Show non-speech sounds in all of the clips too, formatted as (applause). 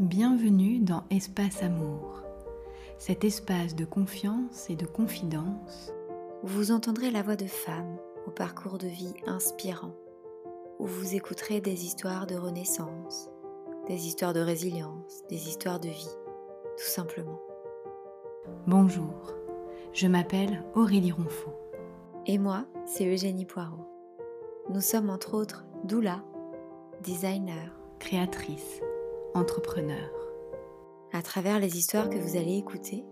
Bienvenue dans Espace Amour, cet espace de confiance et de confidence où vous entendrez la voix de femmes au parcours de vie inspirant, où vous écouterez des histoires de renaissance, des histoires de résilience, des histoires de vie, tout simplement. Bonjour, je m'appelle Aurélie Ronfaux. Et moi, c'est Eugénie Poirot. Nous sommes entre autres doula, designer, créatrice, entrepreneur. À travers les histoires que vous allez écouter,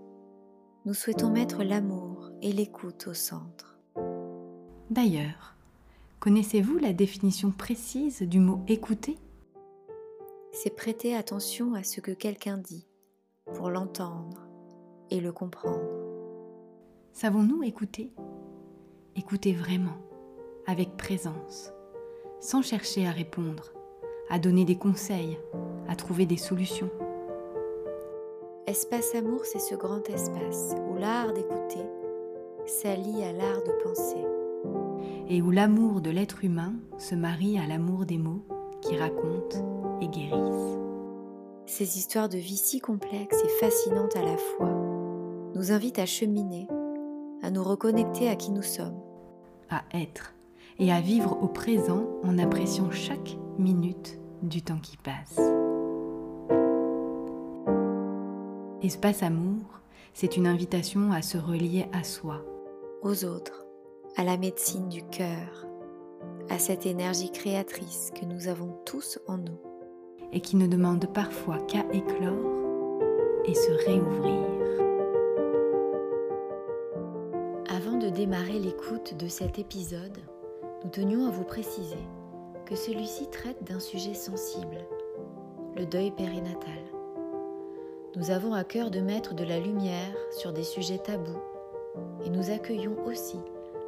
nous souhaitons mettre l'amour et l'écoute au centre. D'ailleurs, connaissez-vous la définition précise du mot écouter? C'est prêter attention à ce que quelqu'un dit pour l'entendre et le comprendre. Savons-nous écouter? Écouter vraiment, avec présence, sans chercher à répondre, à donner des conseils, à trouver des solutions. Espace Amour, c'est ce grand espace où l'art d'écouter s'allie à l'art de penser. Et où l'amour de l'être humain se marie à l'amour des mots qui racontent et guérissent. Ces histoires de vie si complexes et fascinantes à la fois nous invitent à cheminer, à nous reconnecter à qui nous sommes. À être et à vivre au présent en appréciant chaque minute du temps qui passe. Espace Amour, c'est une invitation à se relier à soi, aux autres, à la médecine du cœur, à cette énergie créatrice que nous avons tous en nous. Et qui ne demande parfois qu'à éclore et se réouvrir. Avant de démarrer l'écoute de cet épisode, nous tenions à vous préciser que celui-ci traite d'un sujet sensible, le deuil périnatal. Nous avons à cœur de mettre de la lumière sur des sujets tabous et nous accueillons aussi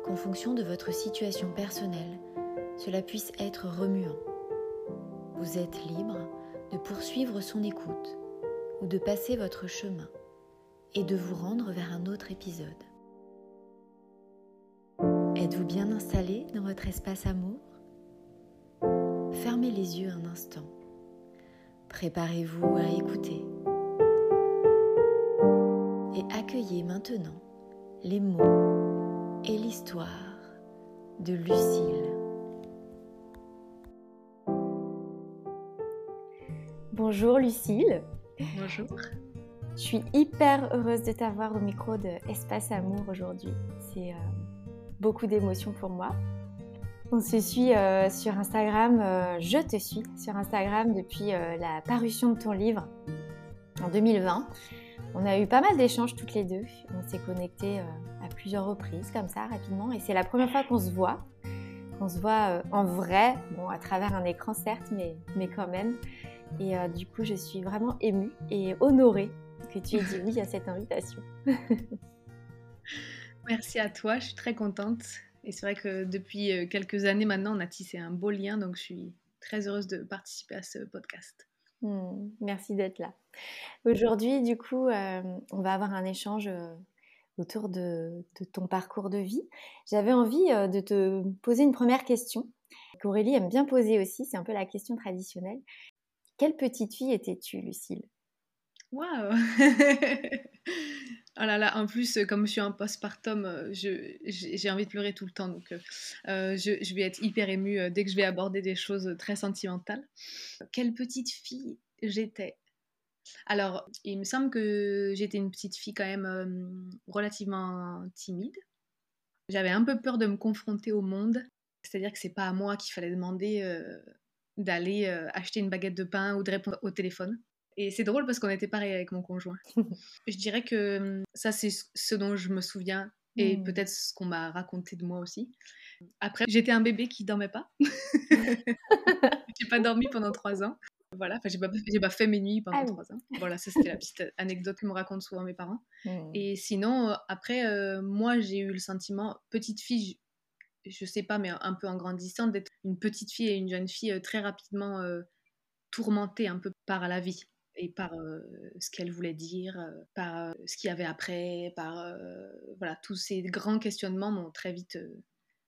qu'en fonction de votre situation personnelle, cela puisse être remuant. Vous êtes libre de poursuivre son écoute ou de passer votre chemin et de vous rendre vers un autre épisode. Êtes-vous bien installé dans votre espace amour? Fermez les yeux un instant. Préparez-vous à écouter. Et accueillez maintenant les mots et l'histoire de Lucille. Bonjour Lucille. Bonjour. Je suis hyper heureuse de t'avoir au micro de Espace Amour aujourd'hui. C'est euh, beaucoup d'émotions pour moi. On se suit euh, sur Instagram, euh, je te suis sur Instagram depuis euh, la parution de ton livre en 2020. On a eu pas mal d'échanges toutes les deux. On s'est connectés à plusieurs reprises comme ça rapidement et c'est la première fois qu'on se voit. Qu'on se voit en vrai, à travers un écran certes, mais, mais quand même. Et du coup, je suis vraiment émue et honorée que tu aies dit oui à cette invitation. (laughs) Merci à toi, je suis très contente. Et c'est vrai que depuis euh, quelques années maintenant, on a tissé un beau lien, donc je suis très heureuse de participer à ce podcast. Hmm, merci d'être là. Aujourd'hui, du coup, euh, on va avoir un échange euh, autour de, ton parcours de vie. J'avais envie de te poser une première question qu'Aurélie aime bien poser aussi, c'est un peu la question traditionnelle. Quelle petite fille étais-tu, Lucille? Waouh (laughs) Oh là là, en plus, euh, comme je suis en postpartum, euh, j'ai envie de pleurer tout le temps. Donc, euh, je, vais être hyper émue dès que je vais aborder des choses très sentimentales. Quelle petite fille j'étais Alors, il me semble que j'étais une petite fille quand même relativement timide. J'avais un peu peur de me confronter au monde. C'est-à-dire que c'est pas à moi qu'il fallait demander d'aller acheter une baguette de pain ou de répondre au téléphone. Et c'est drôle parce qu'on était pareil avec mon conjoint. (laughs) je dirais que hum, ça, c'est ce dont je me souviens et mmh. peut-être ce qu'on m'a raconté de moi aussi. Après, j'étais un bébé qui dormait pas. (laughs) (laughs) j'ai pas dormi pendant trois ans. Voilà, enfin, j'ai pas, pas fait mes nuits pendant ah trois ans. Voilà, ça c'était la petite anecdote que me racontent souvent mes parents. Mmh. Et sinon, euh, après, euh, moi j'ai eu le sentiment, petite fille, je, je, sais pas, mais un peu en grandissant, d'être une petite fille et une jeune fille euh, très rapidement tourmentée un peu par la vie et par ce qu'elle voulait dire, par ce qu'il y avait après, par voilà, tous ces grands questionnements m'ont très vite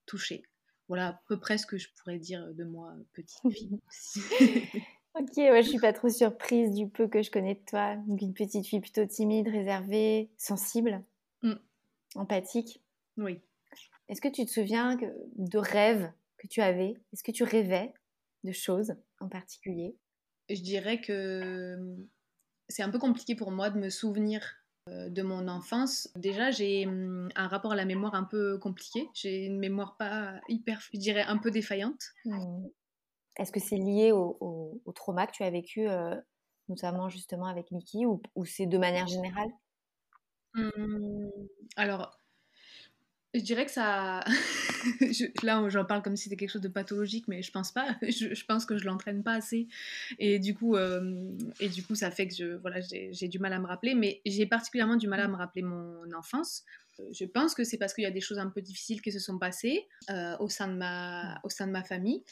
touchée. Voilà à peu près ce que je pourrais dire de moi, petite fille. (laughs) (laughs) Ok, ouais, je suis pas trop surprise du peu que je connais de toi. Donc une petite fille plutôt timide, réservée, sensible, Mm. empathique. Oui. Est-ce que tu te souviens de rêves que tu avais? Est-ce que tu rêvais de choses en particulier? Je dirais que hum, c'est un peu compliqué pour moi de me souvenir euh, de mon enfance. Déjà, j'ai hum, un rapport à la mémoire un peu compliqué. J'ai une mémoire pas hyper, je dirais un peu défaillante. Hmm. Est-ce que c'est lié au, au- au trauma que tu as vécu, euh, notamment justement avec Mickey, ou, ou c'est de manière générale? Hum, alors, je dirais que ça. (laughs) là, j'en parle comme si c'était quelque chose de pathologique, mais je pense pas. (laughs) Je, je pense que je l'entraîne pas assez. Et du coup, euh, et du coup ça fait que voilà, j'ai j'ai du mal à me rappeler. Mais j'ai particulièrement du mal à me rappeler mon enfance. Euh, Je pense que c'est parce qu'il y a des choses un peu difficiles qui se sont passées euh, au, sein de ma, au sein de ma famille.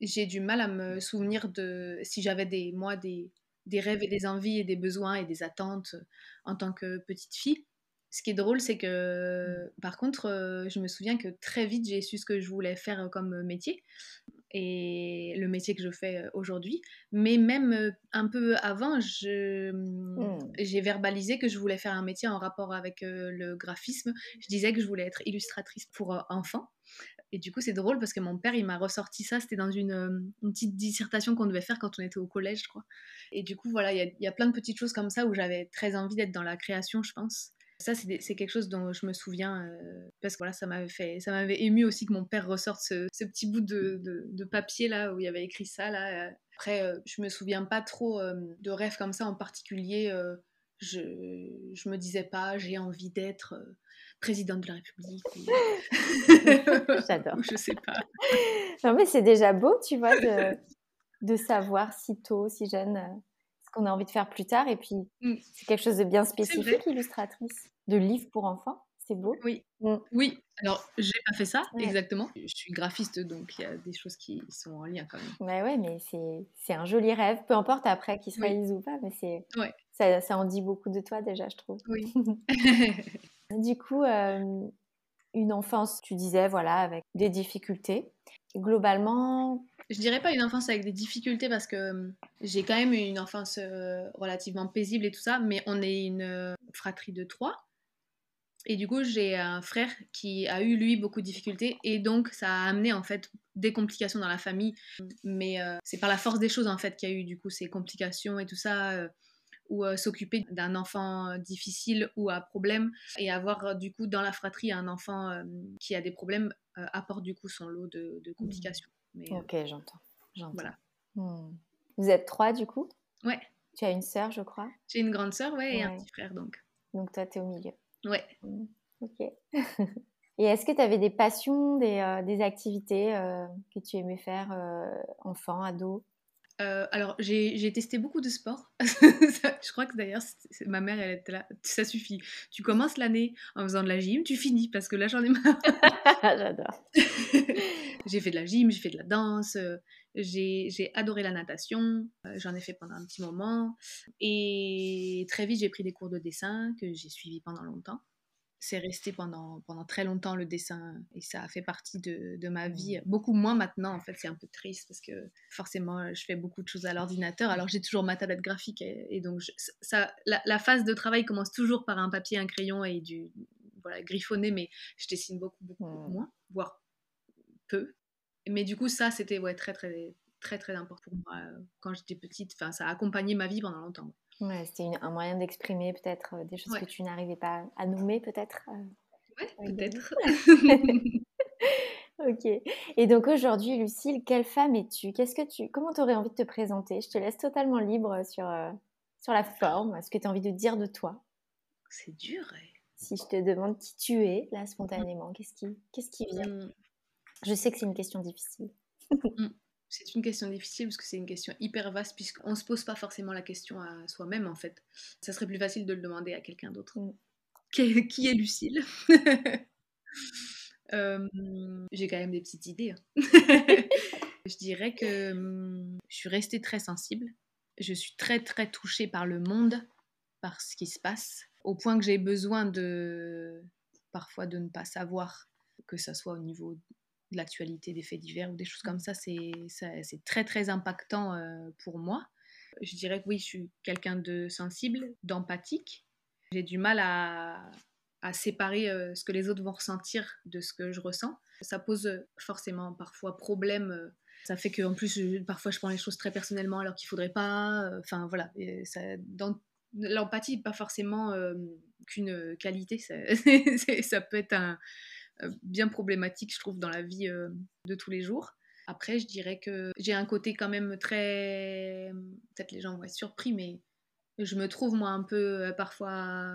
J'ai du mal à me souvenir de si j'avais des, moi des, des rêves et des envies et des besoins et des attentes en tant que petite fille. Ce qui est drôle, c'est que par contre, euh, je me souviens que très vite, j'ai su ce que je voulais faire comme métier et le métier que je fais euh, aujourd'hui. Mais même euh, un peu avant, je, Hmm. j'ai verbalisé que je voulais faire un métier en rapport avec euh, le graphisme. Je disais que je voulais être illustratrice pour euh, enfants. Et du coup, c'est drôle parce que mon père, il m'a ressorti ça. C'était dans une, euh, une petite dissertation qu'on devait faire quand on était au collège, je crois. Et du coup, voilà, il y a, il y a plein de petites choses comme ça où j'avais très envie d'être dans la création, je pense. Ça, c'est quelque chose dont je me souviens euh, parce que voilà, ça m'avait fait, ça m'avait ému aussi que mon père ressorte ce, ce petit bout de, de- de papier là où il y avait écrit ça là. euh. Après, euh, je me souviens pas trop euh, de rêves comme ça en particulier. je, je me disais pas, j'ai envie d'être présidente de la République. ou- (laughs) (laughs) J'adore. je sais pas. Non, mais c'est déjà beau, tu vois, de, de savoir si tôt, si jeune, qu'on a envie de faire plus tard. Et puis, Mm. c'est quelque chose de bien spécifique, illustratrice, de livres pour enfants. C'est beau. Oui. Mm. Oui, alors j'ai pas fait ça Ouais. exactement. Je suis graphiste donc il y a des choses qui sont en lien quand même. Bah ouais, mais c'est un joli rêve, peu importe après qu'il se Oui. réalise ou pas, mais c'est Ouais. ça, ça en dit beaucoup de toi déjà, je trouve. Oui. (laughs) Du coup, euh, une enfance, tu disais, voilà, avec des difficultés. Globalement, Je dirais pas une enfance avec des difficultés parce que euh, j'ai quand même eu une enfance euh, relativement paisible et tout ça, mais on est une euh, fratrie de trois. Et du coup, j'ai un frère qui a eu, lui, beaucoup de difficultés. Et donc, ça a amené, en fait, des complications dans la famille. Mais euh, c'est par la force des choses, en fait, qu'il y a eu, du coup, ces complications et tout ça. euh, ou euh, s'occuper d'un enfant difficile ou à problème. Et avoir, du coup, dans la fratrie, un enfant qui a des problèmes apporte, du coup, son lot de, de complications. Mais, euh, ok, j'entends. j'entends. voilà. Hmm. Vous êtes trois, du coup? Ouais. Tu as une sœur, je crois? J'ai une grande sœur, ouais, et un petit frère, donc. Donc toi, tu es au milieu. Ouais. Hmm. Ok. (laughs) Et est-ce que tu avais des passions, des, euh, des activités euh, que tu aimais faire enfant, ado? Euh, alors, j'ai testé beaucoup de sports. (laughs) Je crois que d'ailleurs, ma mère, elle était là. Ça suffit. Tu commences l'année en faisant de la gym, tu finis parce que là, j'en ai marre. (laughs) J'adore. (laughs) j'ai fait de la gym, j'ai fait de la danse, euh, j'ai j'ai adoré la natation, euh, j'en ai fait pendant un petit moment. Et très vite, j'ai pris des cours de dessin que j'ai suivis pendant longtemps. C'est resté pendant, pendant très longtemps le dessin et ça a fait partie de, de ma vie. Beaucoup moins maintenant, en fait, c'est un peu triste parce que forcément, je fais beaucoup de choses à l'ordinateur. Alors, j'ai toujours ma tablette graphique et, et donc, je- ça, la, la phase de travail commence toujours par un papier, un crayon et du voilà, griffonné, mais je dessine beaucoup, beaucoup Hmm. moins, voire peu. Mais du coup, ça, c'était ouais, très, très, très, très important pour moi euh, quand j'étais petite. Enfin, ça a accompagné ma vie pendant longtemps. Ouais, c'était un moyen d'exprimer peut-être euh, des choses Ouais. que tu n'arrivais pas à nommer, peut-être. euh. Ouais, peut-être. (laughs) Ok. Et donc aujourd'hui, Lucille, quelle femme es-tu? Qu'est-ce que tu, comment tu aurais envie de te présenter? Je te laisse totalement libre sur, euh, sur la forme, ce que tu as envie de dire de toi. C'est dur. ouais. Si je te demande qui tu es, là, spontanément, qu'est-ce qui, qu'est-ce qui vient? Hum, Je sais que c'est une question difficile. C'est une question difficile parce que c'est une question hyper vaste puisqu'on ne se pose pas forcément la question à soi-même en fait. Ça serait plus facile de le demander à quelqu'un d'autre. Mm. Qui, qui est Lucille (laughs) Euh, J'ai quand même des petites idées. hein. (laughs) je dirais que hum, je suis restée très sensible. Je suis très très touchée par le monde, par ce qui se passe, au point que j'ai besoin de parfois de ne pas savoir, que ça soit au niveau de l'actualité, des faits divers ou des choses comme ça, c'est très très impactant pour moi. Je dirais que oui, je suis quelqu'un de sensible, d'empathique. J'ai du mal à, à séparer ce que les autres vont ressentir de ce que je ressens. Ça pose forcément parfois problème. Ça fait qu'en plus, parfois, je prends les choses très personnellement alors qu'il faudrait pas. Enfin, voilà. L'empathie n'est pas forcément qu'une qualité. Ça, (laughs) ça, peut être un, bien problématique, je trouve, dans la vie de tous les jours. Après, je dirais que j'ai un côté quand même très... Peut-être les gens vont être surpris, mais je me trouve moi un peu euh, parfois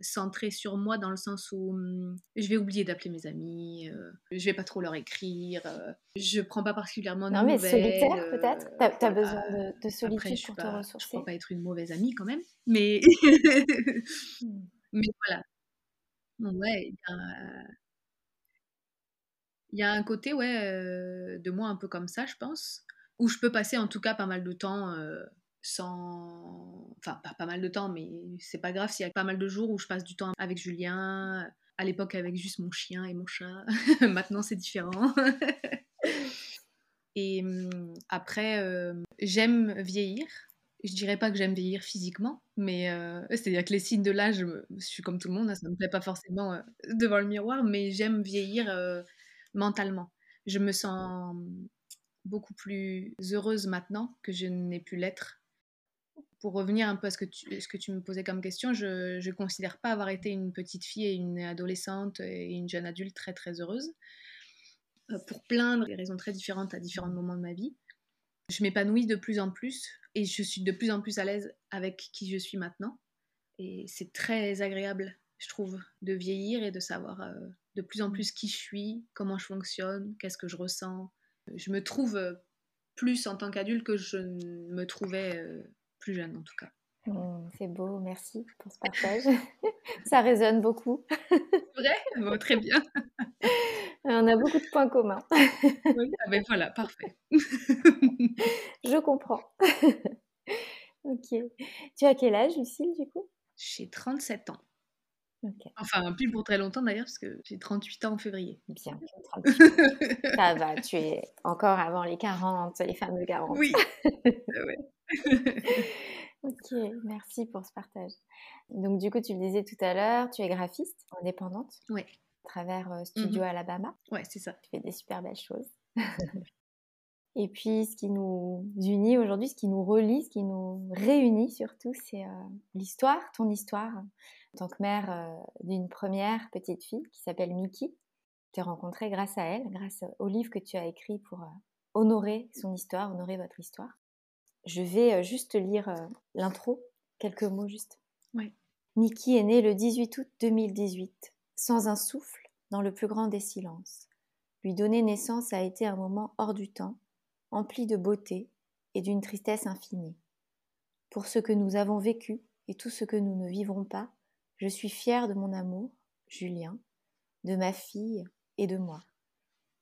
centrée sur moi dans le sens où hum, je vais oublier d'appeler mes amis, euh, je vais pas trop leur écrire, euh, je prends pas particulièrement de non, mais solitaire peut-être Tu as, besoin de, solitude pour te ressourcer Je crois pas être une mauvaise amie quand même, mais, (laughs) (laughs) mais voilà. Ouais, il y, a un côté ouais, de moi un peu comme ça, je pense, où je peux passer en tout cas pas mal de temps sans. Enfin, pas, pas mal de temps, mais c'est pas grave s'il y a pas mal de jours où je passe du temps avec Julien, à l'époque avec juste mon chien et mon chat. (laughs) Maintenant, c'est différent. (laughs) et hum, après, euh, j'aime vieillir. Je dirais pas que j'aime vieillir physiquement, mais euh, c'est-à-dire que les signes de l'âge, je suis comme tout le monde, hein, ça me plaît pas forcément euh, devant le miroir, mais j'aime vieillir mentalement. Je me sens beaucoup plus heureuse maintenant que je n'ai pu l'être pour revenir un peu à ce que tu, me posais comme question, je ne considère pas avoir été une petite fille et une adolescente et une jeune adulte très très heureuse, euh, pour plein de raisons très différentes à différents moments de ma vie. Je m'épanouis de plus en plus et je suis de plus en plus à l'aise avec qui je suis maintenant. Et c'est très agréable, je trouve, de vieillir et de savoir euh, de plus en plus qui je suis, comment je fonctionne, qu'est-ce que je ressens. Je me trouve euh, plus en tant qu'adulte que je me trouvais plus jeune en tout cas. Mmh, c'est beau, merci pour ce partage. (laughs) Ça résonne beaucoup. Vrai? Très bien. (laughs) On a beaucoup de points communs. (laughs) oui, ah ben voilà, parfait. Je comprends. ok. Tu as quel âge, Lucille, du coup? J'ai 37 ans. Enfin, plus pour très longtemps d'ailleurs, parce que j'ai 38 ans en février. Bien, 38. Ça va, tu es encore avant les 40, les fameux (laughs) 40. Oui. (laughs) ok, merci pour ce partage. Donc, du coup, tu le disais tout à l'heure, tu es graphiste indépendante. Oui. À travers euh, Studio mhm. Alabama. Ouais, c'est ça. Tu fais des super belles choses. (laughs) Et puis, ce qui nous unit aujourd'hui, ce qui nous relie, ce qui nous réunit surtout, c'est euh, l'histoire, ton histoire, tant que mère euh, d'une première petite fille qui s'appelle Miki. Je t'ai rencontrée grâce à elle, grâce au livre que tu as écrit pour euh, honorer son histoire, honorer votre histoire. Je vais juste lire l'intro, quelques mots juste. Oui. Miki est née le 18 août 2018, sans un souffle, dans le plus grand des silences. Lui donner naissance a été un moment hors du temps, empli de beauté et d'une tristesse infinie. Pour ce que nous avons vécu et tout ce que nous ne vivrons pas, je suis fière de mon amour, Julien, de ma fille et de moi.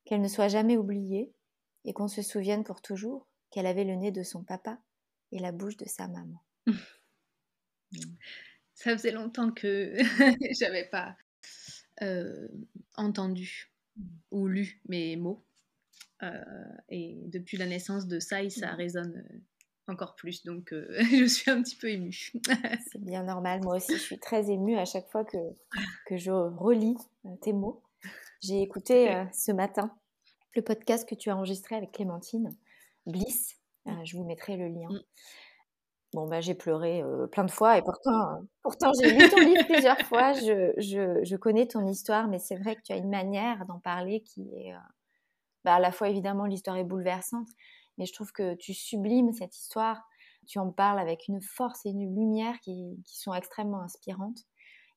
Qu'elle ne soit jamais oubliée et qu'on se souvienne pour toujours qu'elle avait le nez de son papa et la bouche de sa maman. (laughs) Ça faisait longtemps que (laughs) j'avais pas euh, entendu ou lu mes mots. Euh, et depuis la naissance de Sai, ça mmh. résonne encore plus. Donc, euh, (laughs) je suis un petit peu émue. (laughs) C'est bien normal. Moi aussi, je suis très émue à chaque fois que, que je relis tes mots. J'ai écouté ce matin le podcast que tu as enregistré avec Clémentine, Bliss. je vous mettrai le lien. Bon, bah, j'ai pleuré plein de fois et pourtant, pourtant j'ai lu ton livre plusieurs fois. Je, je, je, connais ton histoire, mais c'est vrai que tu as une manière d'en parler qui est bah, à la fois évidemment l'histoire est bouleversante, mais je trouve que tu sublimes cette histoire, tu en parles avec une force et une lumière qui, sont extrêmement inspirantes.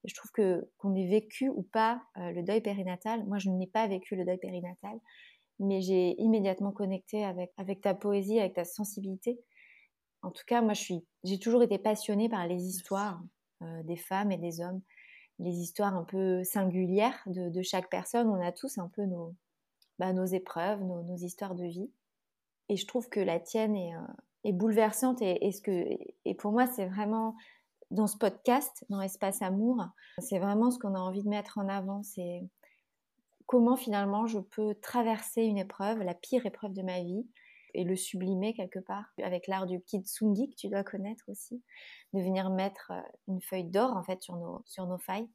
Et je trouve que qu'on ait vécu ou pas euh, le deuil périnatal, moi je n'ai pas vécu le deuil périnatal, mais j'ai immédiatement connecté avec, avec ta poésie, avec ta sensibilité. En tout cas, moi je suis, j'ai toujours été passionnée par les histoires euh, des femmes et des hommes, les histoires un peu singulières de, de chaque personne. On a tous un peu nos, bah, nos épreuves, nos, histoires de vie. Et je trouve que la tienne est, euh, bouleversante. Et, pour moi, c'est vraiment dans ce podcast, dans Espace Amour, c'est vraiment ce qu'on a envie de mettre en avant. C'est comment finalement je peux traverser une épreuve, la pire épreuve de ma vie, et le sublimer quelque part, avec l'art du kitsungi que tu dois connaître aussi, de venir mettre euh, une feuille d'or en fait sur nos failles.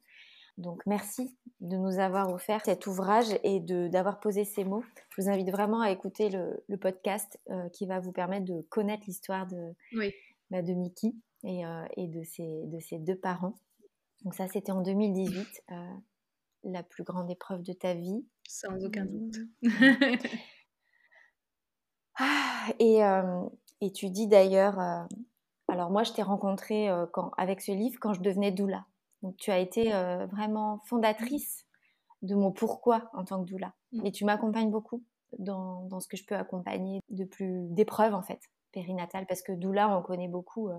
Donc merci de nous avoir offert cet ouvrage et d'avoir posé ces mots. Je vous invite vraiment à écouter le, le podcast euh, qui va vous permettre de connaître l'histoire de, bah, de Mickey et, euh, et, de, ses, de ses deux parents. Donc ça, c'était en 2018, la plus grande épreuve de ta vie. Sans aucun doute. (laughs) Ah, et, et, tu dis d'ailleurs, alors moi je t'ai rencontré quand, avec ce livre quand je devenais doula. Donc tu as été vraiment fondatrice de mon pourquoi en tant que doula. Mmh. Et tu m'accompagnes beaucoup dans, dans, ce que je peux accompagner de plus d'épreuves en fait périnatale parce que doula on connaît beaucoup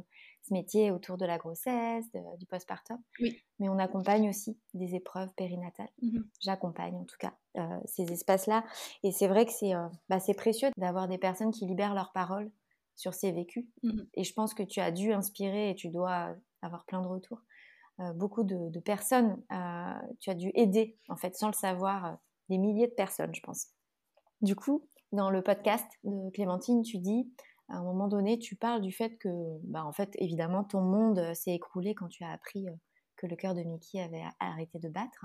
ce métier autour de la grossesse, du postpartum. Oui. Mais on accompagne aussi des épreuves périnatales. Mmh J'accompagne en tout cas euh, ces espaces-là. Et c'est vrai que c'est euh, bah, précieux d'avoir des personnes qui libèrent leurs paroles sur ces vécus. Mmh et je pense que tu as dû inspirer et tu dois avoir plein de retours. Euh, beaucoup de, de personnes, tu as dû aider, en fait, sans le savoir, des milliers de personnes, je pense. Du coup, dans le podcast de Clémentine, tu dis à un moment donné, tu parles du fait que, bah, en fait, évidemment, ton monde euh, s'est écroulé quand tu as appris euh, que le cœur de Mickey avait arrêté de battre.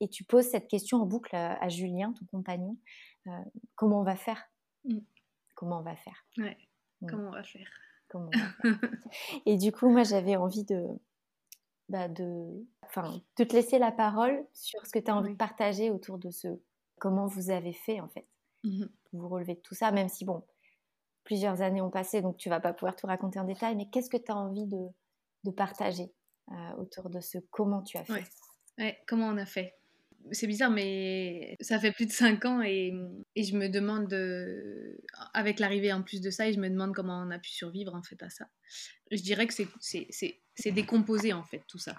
Et tu poses cette question en boucle à, Julien, ton compagnon. Euh, comment on va faire? Mmh. Comment on va faire? Ouais, mmh. comment on va faire? Comment Et du coup, moi, j'avais envie de, bah, de, enfin, de te laisser la parole sur ce que tu as envie de partager autour de ce comment vous avez fait, en fait, pour vous relever de tout ça, même si, bon, plusieurs années ont passé, donc tu vas pas pouvoir tout raconter en détail, mais qu'est-ce que tu as envie de, de partager euh, autour de ce comment tu as fait? Ouais. comment on a fait? C'est bizarre, mais ça fait plus de 5 ans et, et je me demande, avec l'arrivée en plus de ça, et je me demande comment on a pu survivre en fait à ça. Je dirais que c'est décomposé en fait tout ça.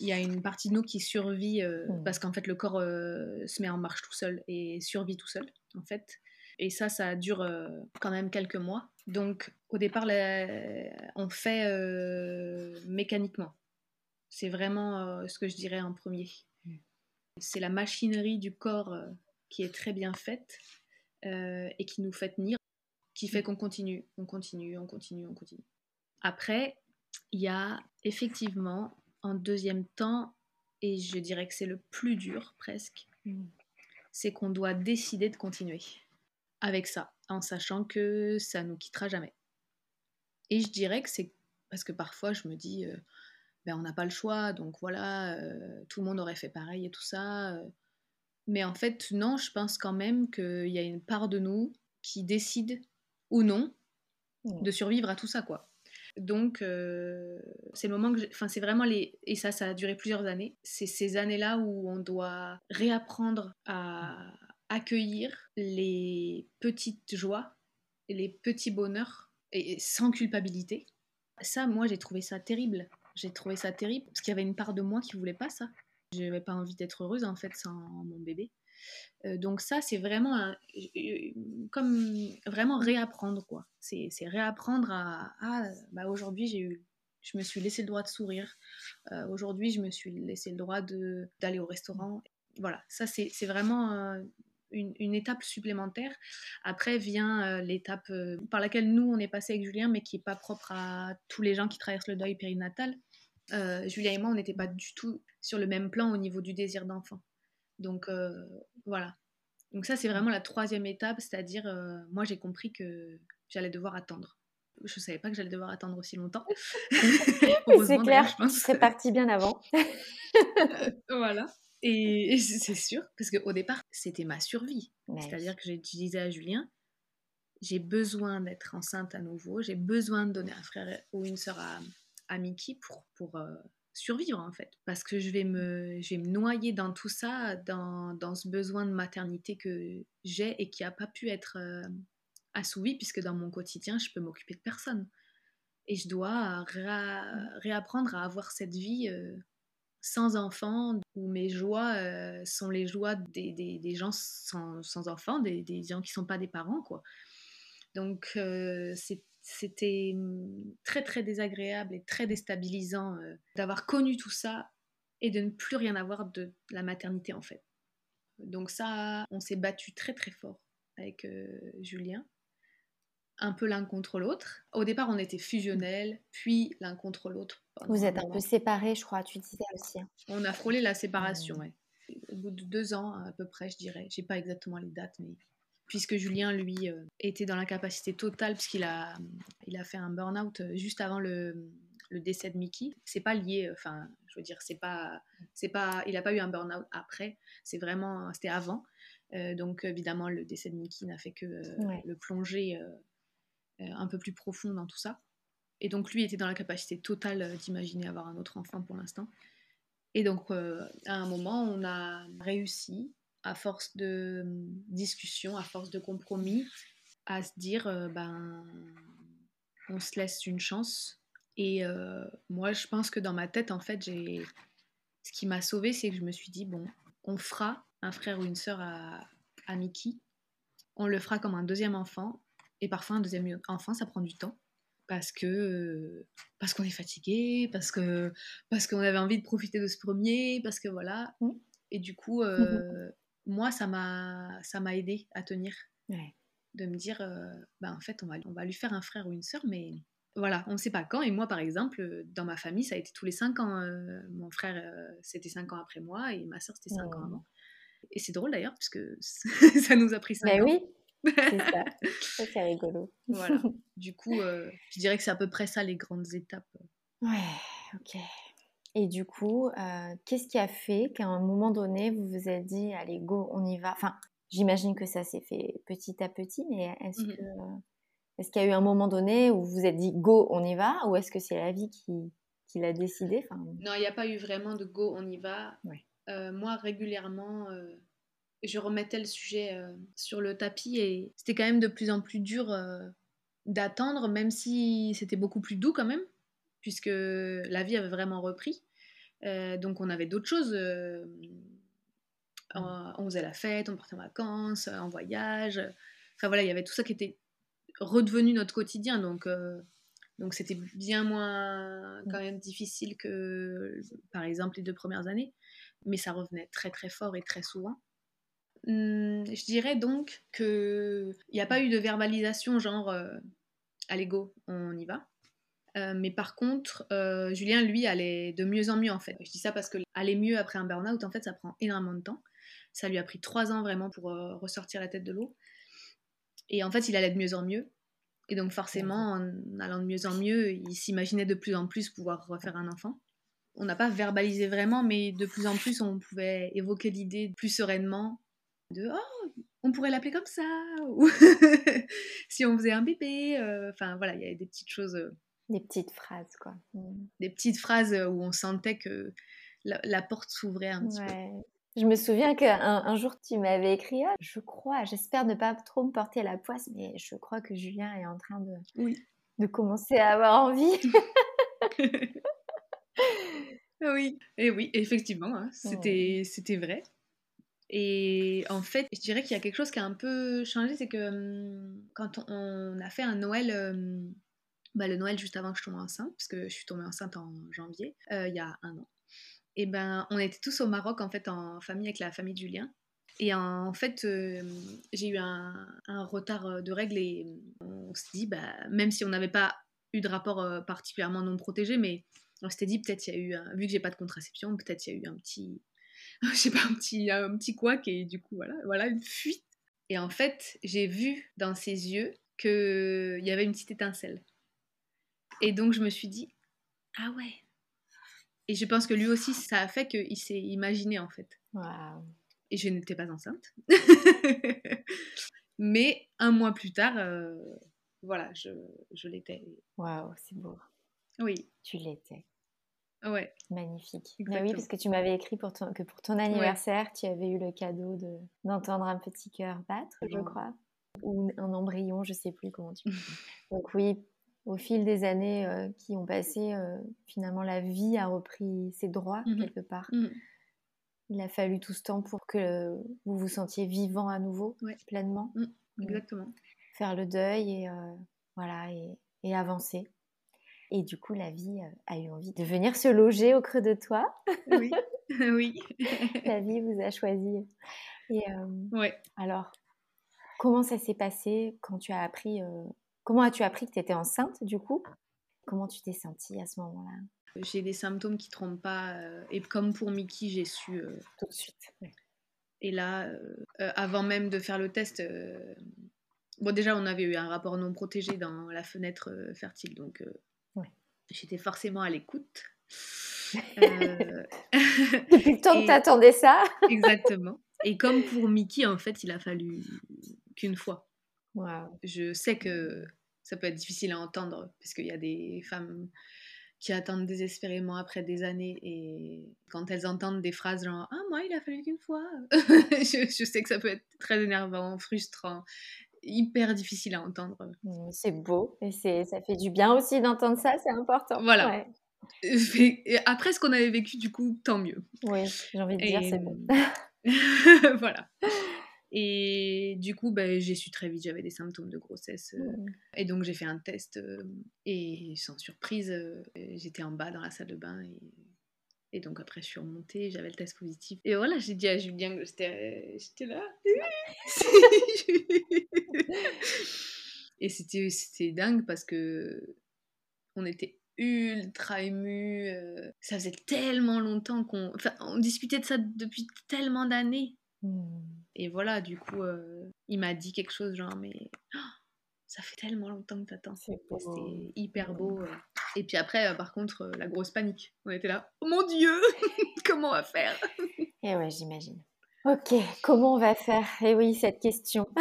Il y a une partie de nous qui survit euh, mmh. parce qu'en fait le corps euh, se met en marche tout seul et survit tout seul en fait. Et ça, ça dure euh, quand même quelques mois. Donc, au départ, on fait euh, mécaniquement. C'est vraiment euh, ce que je dirais en premier. C'est la machinerie du corps qui est très bien faite et qui nous fait tenir, qui fait qu'on continue, on continue, on continue, on continue. Après, il y a effectivement, en deuxième temps, et je dirais que c'est le plus dur presque, mm. c'est qu'on doit décider de continuer avec ça, en sachant que ça nous quittera jamais. Et je dirais que c'est parce que parfois je me dis, euh, ben on n'a pas le choix, donc voilà, euh, tout le monde aurait fait pareil et tout ça. Euh. Mais en fait, non, je pense quand même qu'il y a une part de nous qui décide ou non mmh. de survivre à tout ça, quoi. Donc, c'est le moment que, enfin, c'est vraiment les, et ça, ça a duré plusieurs années. C'est ces années-là où on doit réapprendre à, accueillir les petites joies, les petits bonheurs, et sans culpabilité. Ça, moi, j'ai trouvé ça terrible. J'ai trouvé ça terrible parce qu'il y avait une part de moi qui voulait pas ça. Je n'avais pas envie d'être heureuse en fait sans mon bébé. Euh, donc ça, c'est vraiment comme vraiment réapprendre quoi. C'est réapprendre à, bah aujourd'hui j'ai eu, je me suis laissé le droit de sourire. Euh, aujourd'hui, je me suis laissé le droit d'aller au restaurant. Voilà, ça c'est vraiment euh, une, étape supplémentaire. Après vient euh, l'étape euh, par laquelle nous, on est passé avec Julien, mais qui n'est pas propre à tous les gens qui traversent le deuil périnatal. Euh, Julien et moi, on n'était pas du tout sur le même plan au niveau du désir d'enfant. Donc voilà. Donc ça, c'est vraiment la troisième étape, c'est-à-dire, moi, j'ai compris que j'allais devoir attendre. Je ne savais pas que j'allais devoir attendre aussi longtemps. (laughs) (laughs) c'est clair, c'est parti bien avant. (laughs) voilà. Et, c'est sûr, parce qu'au départ, c'était ma survie. C'est-à-dire que j'ai disais à Julien, j'ai besoin d'être enceinte à nouveau, j'ai besoin de donner un frère ou une sœur à, à pour, pour euh, survivre en fait. Parce que je vais me, je vais me noyer dans tout ça, dans, dans ce besoin de maternité que j'ai et qui n'a pas pu être euh, assouvi, puisque dans mon quotidien, je peux m'occuper de personne. Et je dois réapprendre à avoir cette vie euh, sans enfants, où mes joies sont les joies des, des, gens sans, sans enfants, des, des, gens qui ne sont pas des parents, quoi. Donc euh, c'était très très désagréable et très déstabilisant euh, d'avoir connu tout ça et de ne plus rien avoir de la maternité en fait. Donc ça, on s'est battu très très fort avec Julien un peu l'un contre l'autre. Au départ, on était fusionnels, puis l'un contre l'autre. Vous êtes un peu séparés, je crois, tu disais aussi. Hein. On a frôlé la séparation, mmh. ouais. Au bout de deux ans, à peu près, je dirais. J'ai pas exactement les dates, mais puisque Julien, lui, euh, était dans l'incapacité totale, puisqu'il a, il a fait un burn-out euh, juste avant le, décès de Mickey. C'est pas lié, enfin, je veux dire, c'est pas, c'est pas, il a pas eu un burn-out après. C'est vraiment, c'était avant. Euh, donc évidemment, le décès de Mickey n'a fait que le plonger euh, un peu plus profond dans tout ça. Et donc lui était dans la capacité totale euh, d'imaginer avoir un autre enfant pour l'instant. Et donc euh, à un moment, on a réussi, à force de discussion, à force de compromis, à se dire, ben, on se laisse une chance. Et moi, je pense que dans ma tête, en fait, j'ai... Ce qui m'a sauvée, c'est que je me suis dit, bon, on fera un frère ou une sœur à, à Mickey. On le fera comme un deuxième enfant et parfois, un deuxième enfant, ça prend du temps parce que parce qu'on est fatigué, parce que parce qu'on avait envie de profiter de ce premier, parce que voilà. Mmh. Et du coup, mmh euh, moi, ça m'a ça m'a aidé à tenir, de me dire, euh, bah, en fait, on va on va lui faire un frère ou une sœur, mais voilà, on ne sait pas quand. Et moi, par exemple, dans ma famille, ça a été tous les cinq ans. Euh, mon frère, c'était cinq ans après moi, et ma sœur, c'était cinq ans avant. Et c'est drôle d'ailleurs, puisque (laughs) ça nous a pris cinq mais ans. oui, (laughs) c'est ça. c'est rigolo. Voilà. (laughs) Du coup, euh, je dirais que c'est à peu près ça les grandes étapes. Ouais, ok. Et du coup, euh, qu'est-ce qui a fait qu'à un moment donné, vous vous êtes dit, allez, go, on y va? Enfin, j'imagine que ça s'est fait petit à petit, mais est-ce mmh que. Est-ce qu'il y a eu un moment donné où vous vous êtes dit go, on y va? Ou est-ce que c'est la vie qui, qui l'a décidé? Enfin... Non, il n'y a pas eu vraiment de go, on y va. Ouais. Euh, moi, régulièrement, je remettais le sujet euh, sur le tapis et c'était quand même de plus en plus dur euh, d'attendre, même si c'était beaucoup plus doux quand même, puisque la vie avait vraiment repris. Euh, donc on avait d'autres choses. on faisait la fête, on partait en vacances, en voyage. Enfin voilà, il y avait tout ça qui était redevenu notre quotidien. Donc donc c'était bien moins quand même difficile que par exemple les deux premières années, mais ça revenait très très fort et très souvent. Hum, je dirais donc qu'il n'y a pas eu de verbalisation genre euh, allez go, on y va. Euh, mais par contre, euh, Julien, lui, allait de mieux en mieux en fait. Je dis ça parce que aller mieux après un burn-out, en fait, ça prend énormément de temps. Ça lui a pris trois ans vraiment pour ressortir la tête de l'eau. Et en fait, il allait de mieux en mieux. Et donc forcément, en allant de mieux en mieux, il s'imaginait de plus en plus pouvoir refaire un enfant. On n'a pas verbalisé vraiment, mais de plus en plus, on pouvait évoquer l'idée plus sereinement de oh on pourrait l'appeler comme ça ou (laughs) si on faisait un bébé euh, enfin voilà il y avait des petites choses euh, des petites phrases quoi. Mmh. des petites phrases euh, où on sentait que la, porte s'ouvrait un petit peu. Je me souviens qu'un un jour tu m'avais écrit ah, je crois j'espère ne pas trop me porter la poisse mais je crois que Julien est en train de oui. de commencer à avoir envie (laughs) oui. Et oui effectivement hein, c'était c'était vrai. Et en fait, je dirais qu'il y a quelque chose qui a un peu changé, c'est que hum, quand on a fait un Noël, hum, bah, le Noël juste avant que je tombe enceinte, parce que je suis tombée enceinte en janvier, euh, il y a un an, et ben on était tous au Maroc en fait en famille avec la famille de Julien. Et en fait, hum, j'ai eu un, retard euh, de règles et on s'est dit, bah, même si on n'avait pas eu de rapport euh, particulièrement non protégé, mais on s'était dit peut-être il y a eu, vu que j'ai pas de contraception, peut-être il y a eu un petit, (laughs) je sais pas, un petit, un petit couac et du coup, voilà, voilà, une fuite. Et en fait, j'ai vu dans ses yeux qu'il y avait une petite étincelle. Et donc, je me suis dit, ah ouais. Et je pense que lui aussi, ça a fait qu'il s'est imaginé, en fait. Et je n'étais pas enceinte. (laughs) Mais un mois plus tard, euh, voilà, je, je l'étais. Waouh, c'est beau. Oui. Tu l'étais. Ouais. Magnifique. Mais oui, parce que tu m'avais écrit pour ton, que pour ton anniversaire, tu avais eu le cadeau de, d'entendre un petit cœur battre, je crois. Ou un embryon, je sais plus comment tu (laughs) Donc oui, au fil des années euh, qui ont passé, euh, finalement, la vie a repris ses droits mmh quelque part. Mmh Il a fallu tout ce temps pour que vous vous sentiez vivant à nouveau, pleinement. Mmh, exactement. Faire le deuil et, euh, voilà, et, et avancer. Et du coup, la vie a eu envie de venir se loger au creux de toi. Oui, (laughs) (laughs) oui. la vie vous a choisi. Et ouais. alors, comment ça s'est passé quand tu as appris Comment as-tu appris que tu étais enceinte du coup? Comment tu t'es sentie à ce moment-là? J'ai des symptômes qui ne trompent pas. et comme pour Mickey, j'ai su tout de suite. Et là, avant même de faire le test, bon déjà on avait eu un rapport non protégé dans la fenêtre fertile, donc j'étais forcément à l'écoute. (laughs) Euh, Depuis le temps que tu attendais ça. exactement. Et comme pour Mickey, en fait, il a fallu qu'une fois. Je sais que ça peut être difficile à entendre parce qu'il y a des femmes qui attendent désespérément après des années et quand elles entendent des phrases genre ah moi il a fallu qu'une fois (laughs) je, sais que ça peut être très énervant frustrant hyper difficile à entendre c'est beau et c'est ça fait du bien aussi d'entendre ça c'est important voilà après ce qu'on avait vécu, du coup, tant mieux. Oui, j'ai envie de dire, c'est bon. (laughs) voilà. Et du coup, bah, j'ai su très vite, j'avais des symptômes de grossesse. Euh, mmh. Et donc, j'ai fait un test. Euh, et sans surprise, euh, j'étais en bas dans la salle de bain. Et, et donc, après, je suis remontée, j'avais le test positif. Et voilà, j'ai dit à Julien que j'étais là. et c'était dingue parce que on était ultra ému. Ça faisait tellement longtemps qu'on. Enfin, on discutait de ça depuis tellement d'années. Mmh. Et voilà, du coup, euh, il m'a dit quelque chose genre, mais oh, ça fait tellement longtemps que t'attends. C'était hyper beau. Euh. Et puis après, par contre, la grosse panique. On était là, oh mon Dieu, (laughs) comment on va faire? Et ouais, j'imagine. Ok, comment on va faire? Et oui, cette question. (laughs)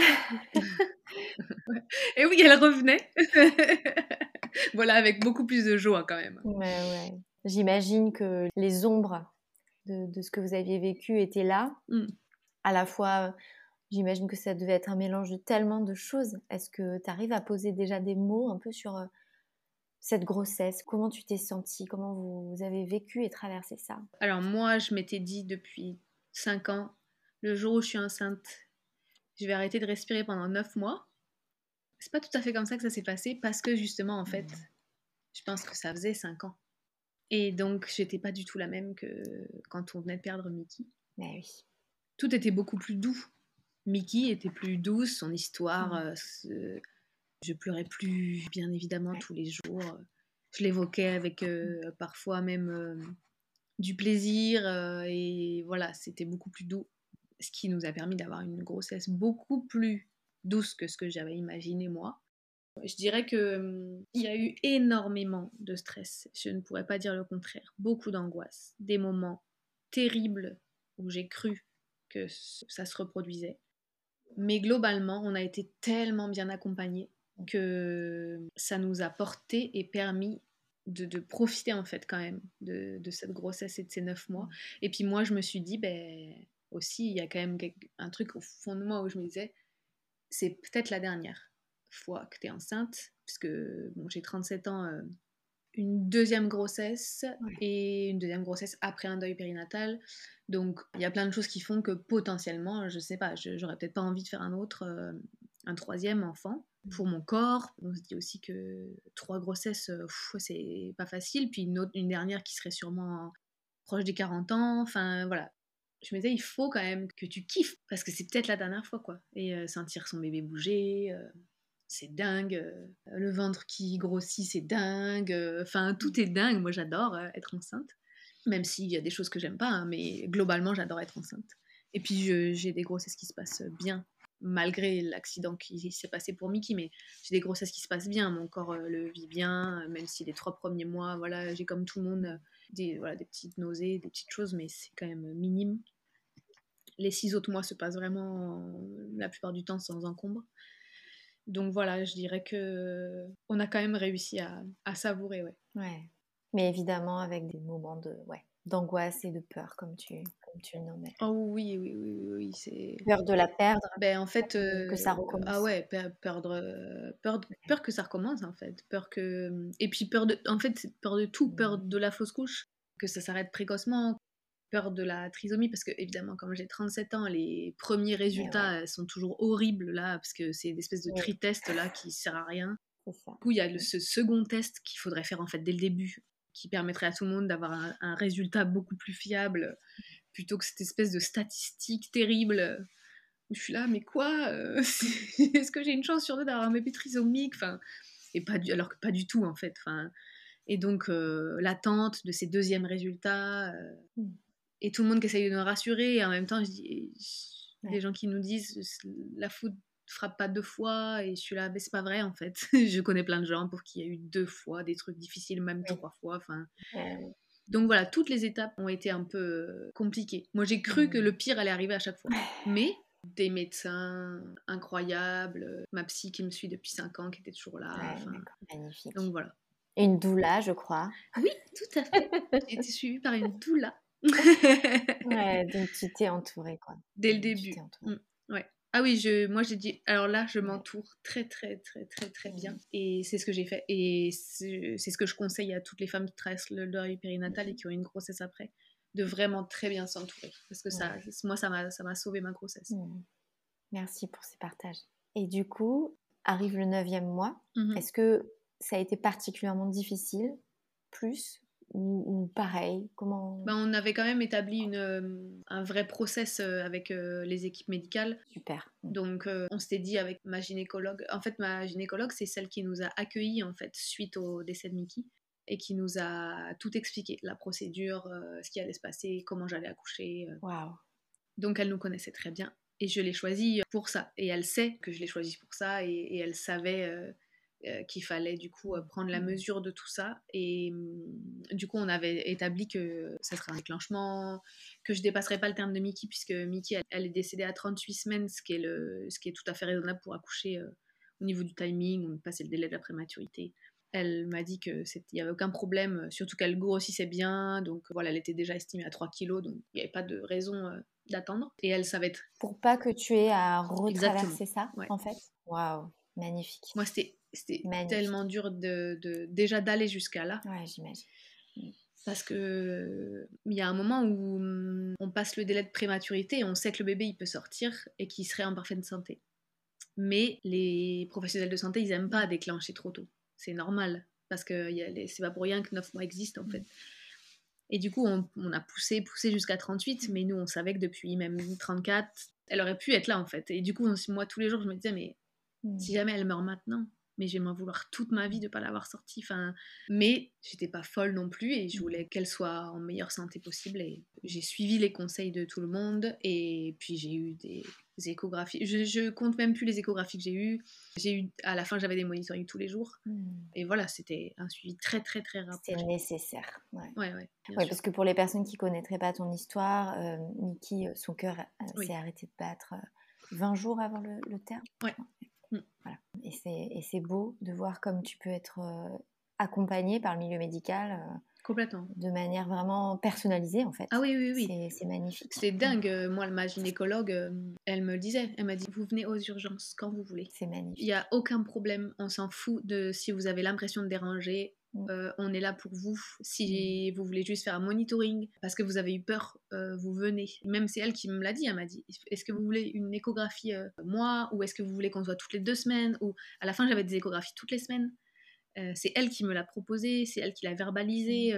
Et oui, elle revenait. (laughs) voilà, avec beaucoup plus de joie quand même. Ouais, ouais. J'imagine que les ombres de, ce que vous aviez vécu étaient là. Mm. À la fois, j'imagine que ça devait être un mélange de tellement de choses. Est-ce que tu arrives à poser déjà des mots un peu sur euh, cette grossesse? Comment tu t'es sentie? Comment vous, avez vécu et traversé ça? Alors moi, je m'étais dit depuis 5 ans, le jour où je suis enceinte, je vais arrêter de respirer pendant 9 mois c'est pas tout à fait comme ça que ça s'est passé parce que justement, en fait, mmh. je pense que ça faisait 5 ans. Et donc, j'étais pas du tout la même que quand on venait de perdre Mickey. Mais oui. Tout était beaucoup plus doux. Mickey était plus douce, son histoire. Euh, je pleurais plus, bien évidemment, tous les jours. Je l'évoquais avec euh, parfois même euh, du plaisir. et voilà, c'était beaucoup plus doux. Ce qui nous a permis d'avoir une grossesse beaucoup plus douce que ce que j'avais imaginé moi. Je dirais que hum, il y a eu énormément de stress. Je ne pourrais pas dire le contraire. Beaucoup d'angoisse, des moments terribles où j'ai cru que ça se reproduisait. Mais globalement, on a été tellement bien accompagnés que ça nous a porté et permis de, profiter en fait quand même de, cette grossesse et de ces neuf mois. Et puis moi, je me suis dit, ben aussi, il y a quand même un truc au fond de moi où je me disais, c'est peut-être la dernière fois que tu es enceinte, puisque bon, j'ai 37 ans, euh, une deuxième grossesse et une deuxième grossesse après un deuil périnatal. Donc il y a plein de choses qui font que potentiellement, je sais pas, j'aurais peut-être pas envie de faire un autre, euh, un troisième enfant pour mon corps. On se dit aussi que trois grossesses, euh, c'est pas facile. Puis une, autre, une dernière qui serait sûrement proche des 40 ans. Enfin voilà, je me disais, il faut quand même que tu kiffes, parce que c'est peut-être la dernière fois, quoi. Et euh, sentir son bébé bouger, euh, c'est dingue. Euh, le ventre qui grossit, c'est dingue. Enfin, tout est dingue. Moi, j'adore être enceinte. Même s'il y a des choses que j'aime pas, hein, mais globalement, j'adore être enceinte. Et puis, j'ai des grossesses qui se passent bien, malgré l'accident qui s'est passé pour Mickey, mais j'ai des grossesses qui se passent bien. Mon corps le vit bien, même si les trois premiers mois, voilà, j'ai comme tout le monde des, voilà, des petites nausées, des petites choses, mais c'est quand même minime. Les six autres mois se passent vraiment la plupart du temps sans encombre. Donc voilà, je dirais que on a quand même réussi à, à savourer, ouais. Ouais. Mais évidemment avec des moments de, ouais, d'angoisse et de peur, comme tu, comme tu le nommais. Oh oui, oui, oui, oui, oui c'est... Peur de la perdre ben, en fait, Que ça euh, recommence. Ah ouais, peur, peur, peur, que ça recommence, en fait. Peur que... Et puis peur de... En fait, peur de tout. Peur mmh. de la fausse couche, que ça s'arrête précocement. Peur de la trisomie, parce que évidemment, comme j'ai 37 ans, les premiers résultats sont toujours horribles, là, parce que c'est une espèce de tri-test, là, qui sert à rien. Du coup, il y a le, ce second test qu'il faudrait faire, en fait, dès le début qui permettrait à tout le monde d'avoir un, résultat beaucoup plus fiable, plutôt que cette espèce de statistique terrible où je suis là, mais quoi euh, (laughs) Est-ce que j'ai une chance sur deux d'avoir un bébé trisomique? Enfin, et pas du, Alors que pas du tout, en fait. Enfin, et donc, euh, l'attente de ces deuxièmes résultats, euh, mm. Et tout le monde qui essaye de nous rassurer, et en même temps, je dis, les gens qui nous disent la foudre frappe pas deux fois, et je suis là, mais c'est pas vrai, en fait. (laughs) je connais plein de gens pour qui il y a eu deux fois des trucs difficiles, même trois fois. Enfin. Donc voilà, toutes les étapes ont été un peu compliquées. Moi, j'ai cru que le pire allait arriver à chaque fois. (laughs) Mais des médecins incroyables, ma psy qui me suit depuis 5 ans qui était toujours là. magnifique. Donc voilà. une doula, je crois. Oui, tout à fait. J'ai été suivie par une doula. (laughs) ouais, donc tu t'es entourée quoi. Dès le début. Mmh, ouais. Ah oui, je, moi j'ai dit, alors là je m'entoure très très très très très bien mmh. et c'est ce que j'ai fait et c'est ce que je conseille à toutes les femmes qui traversent le deuil périnatal et qui ont une grossesse après de vraiment très bien s'entourer. Parce que ça, moi, ça m'a sauvé ma grossesse. Mmh. Merci pour ces partages. Et du coup, arrive le neuvième mois. Mmh Est-ce que ça a été particulièrement difficile, plus ou, pareil Comment ben, On avait quand même établi une, euh, un vrai process euh, avec euh, les équipes médicales. Super. Donc on s'était dit avec ma gynécologue, en fait ma gynécologue c'est celle qui nous a accueillis en fait suite au décès de Mickey et qui nous a tout expliqué, la procédure, ce qui allait se passer, comment j'allais accoucher. Waouh. Donc elle nous connaissait très bien et je l'ai choisie pour ça. Et elle sait que je l'ai choisie pour ça et, elle savait euh, qu'il fallait du coup prendre la mmh. mesure de tout ça. Et mmh, du coup on avait établi que ça serait un déclenchement, que je dépasserais pas le terme de Mickey puisque Mickey elle, est décédée à 38 semaines, ce qui est, le, ce qui est tout à fait raisonnable pour accoucher au niveau du timing, on passait le délai de la prématurité. Elle m'a dit qu'il n'y avait aucun problème, euh, surtout qu'elle grossissait bien, donc voilà, elle était déjà estimée à 3 kilos, donc il n'y avait pas de raison euh, d'attendre. Et elle savait être. Pour pas que tu aies à retraverser ça, en fait? Waouh, magnifique. Moi, c'était tellement dur de, de déjà d'aller jusqu'à là. Ouais, j'imagine. Mm. Parce que il y a un moment où mm, on passe le délai de prématurité et on sait que le bébé il peut sortir et qu'il serait en parfaite santé. Mais les professionnels de santé, ils n'aiment pas déclencher trop tôt c'est normal. Parce que c'est pas pour rien que 9 mois existent, en fait. Et du coup, on, a poussé, poussé jusqu'à 38, mais nous, on savait que depuis même 34, elle aurait pu être là, en fait. Et du coup, moi, tous les jours, je me disais, mais si jamais elle meurt maintenant, mais vais m'en vouloir toute ma vie de ne pas l'avoir sortie. Enfin, mais j'étais pas folle non plus et je voulais qu'elle soit en meilleure santé possible. Et j'ai suivi les conseils de tout le monde et puis j'ai eu des échographies. Je, je, compte même plus les échographies que j'ai eues. J'ai eu, à la fin, j'avais des monitorings tous les jours. Hmm. Et voilà, c'était un suivi très, très, très rapide. C'était nécessaire. Ouais, ouais, ouais, parce que pour les personnes qui connaîtraient pas ton histoire, euh, Niki, euh, son cœur euh, s'est arrêté de battre 20 jours avant le, le terme. Ouais. Et c'est beau de voir comme tu peux être euh, accompagné par le milieu médical. Euh, Complètement. De manière vraiment personnalisée, en fait. Ah oui, oui, oui. C'est magnifique. C'est dingue. Moi, ma gynécologue, euh, elle me le disait. Elle m'a dit Vous venez aux urgences quand vous voulez. C'est magnifique. Il n'y a aucun problème. On s'en fout de si vous avez l'impression de déranger. Euh, on est là pour vous. Si vous voulez juste faire un monitoring parce que vous avez eu peur, euh, vous venez. Même c'est elle qui me l'a dit. Elle m'a dit Est-ce que vous voulez une échographie euh, moi ou est-ce que vous voulez qu'on soit toutes les deux semaines Ou à la fin, j'avais des échographies toutes les semaines. c'est elle qui me l'a proposé, c'est elle qui l'a verbalisé.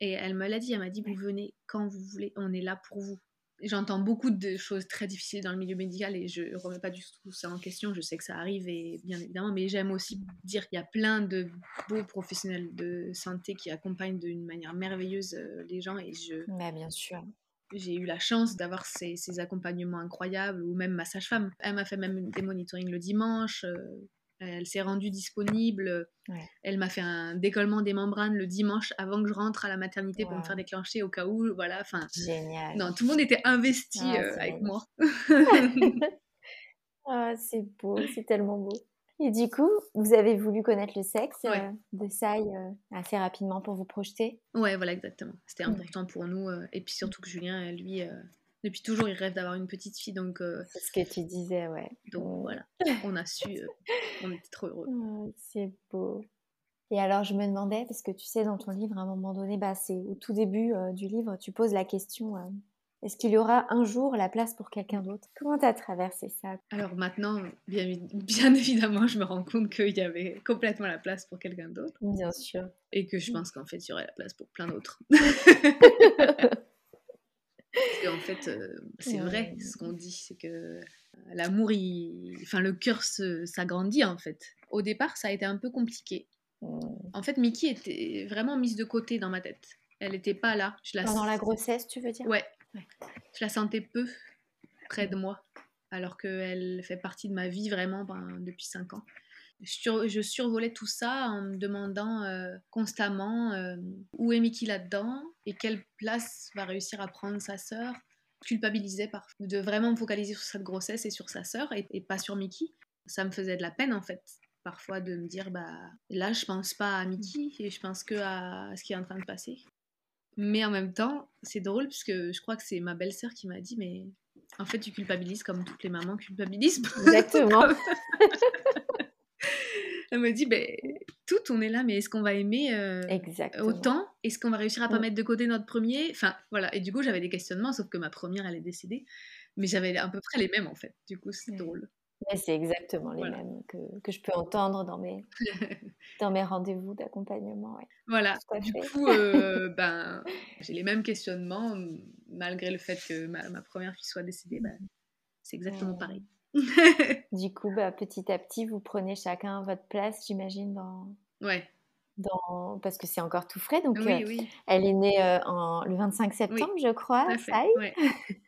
Et elle me l'a dit Elle m'a dit Vous venez quand vous voulez, on est là pour vous. J'entends beaucoup de choses très difficiles dans le milieu médical et je remets pas du tout ça en question. Je sais que ça arrive et bien évidemment, mais j'aime aussi dire qu'il y a plein de beaux professionnels de santé qui accompagnent d'une manière merveilleuse euh, les gens et je. Mais bien sûr. J'ai eu la chance d'avoir ces, ces, accompagnements incroyables ou même ma sage-femme. Elle m'a fait même des monitorings le dimanche. Elle s'est rendue disponible. Elle m'a fait un décollement des membranes le dimanche avant que je rentre à la maternité pour me faire déclencher au cas où. Voilà, enfin. Génial. Non, tout le monde était investi ah, euh, avec moi. (laughs) (laughs) Ah, c'est beau, c'est tellement beau. Et du coup, vous avez voulu connaître le sexe euh, de Sai euh, assez rapidement pour vous projeter? Ouais, voilà, exactement. C'était important pour nous. et puis surtout que Julien, lui, depuis toujours, il rêve d'avoir une petite fille, donc... Euh, c'est ce que tu disais, ouais. Donc mm. voilà, (laughs) on a su, euh, on était trop heureux. Oh, c'est beau. Et alors, je me demandais, parce que tu sais, dans ton livre, à un moment donné, bah, c'est au tout début euh, du livre, tu poses la question est-ce qu'il y aura un jour la place pour quelqu'un d'autre? Comment tu as traversé ça? Alors maintenant, bien, (laughs) bien, évidemment, je me rends compte qu'il y avait complètement la place pour quelqu'un d'autre. Bien sûr. Et que je pense qu'en fait, il y aurait la place pour plein d'autres. (laughs) en fait, euh, c'est vrai ce qu'on dit, c'est que l'amour, enfin le cœur s'agrandit en fait. Au départ, ça a été un peu compliqué. Mm. En fait, Mickey était vraiment mise de côté dans ma tête. Elle n'était pas là. Je la Pendant la grossesse, tu veux dire? Ouais. Je la sentais peu près de moi, alors qu'elle fait partie de ma vie vraiment ben, depuis 5 ans. Je, survolais tout ça en me demandant euh, constamment euh, où est Mickey là-dedans et quelle place va réussir à prendre sa sœur. Culpabilisais par de vraiment me focaliser sur cette grossesse et sur sa sœur et, pas sur Mickey. Ça me faisait de la peine en fait parfois de me dire bah là je pense pas à Mickey et je pense que à ce qui est en train de passer. Mais en même temps, c'est drôle puisque je crois que c'est ma belle-sœur qui m'a dit mais en fait tu culpabilises comme toutes les mamans culpabilisent. (laughs) Exactement. Elle me dit, ben, tout, on est là, mais est-ce qu'on va aimer euh, autant? Est-ce qu'on va réussir à pas mm. mettre de côté notre premier? Enfin, voilà. Et du coup, j'avais des questionnements, sauf que ma première, elle est décédée. Mais j'avais à peu près les mêmes, en fait. Du coup, c'est drôle. Mais c'est exactement les mêmes que, que, je peux entendre dans mes, (laughs) dans mes rendez-vous d'accompagnement. Voilà, du coup, euh, (laughs) ben, j'ai les mêmes questionnements, malgré le fait que ma, ma première fille soit décédée, ben, c'est exactement pareil. (laughs) du coup, bah, petit à petit, vous prenez chacun votre place, j'imagine, dans. Ouais. Dans... Parce que c'est encore tout frais. Donc, euh, elle est née euh, en... le 25 septembre, je crois.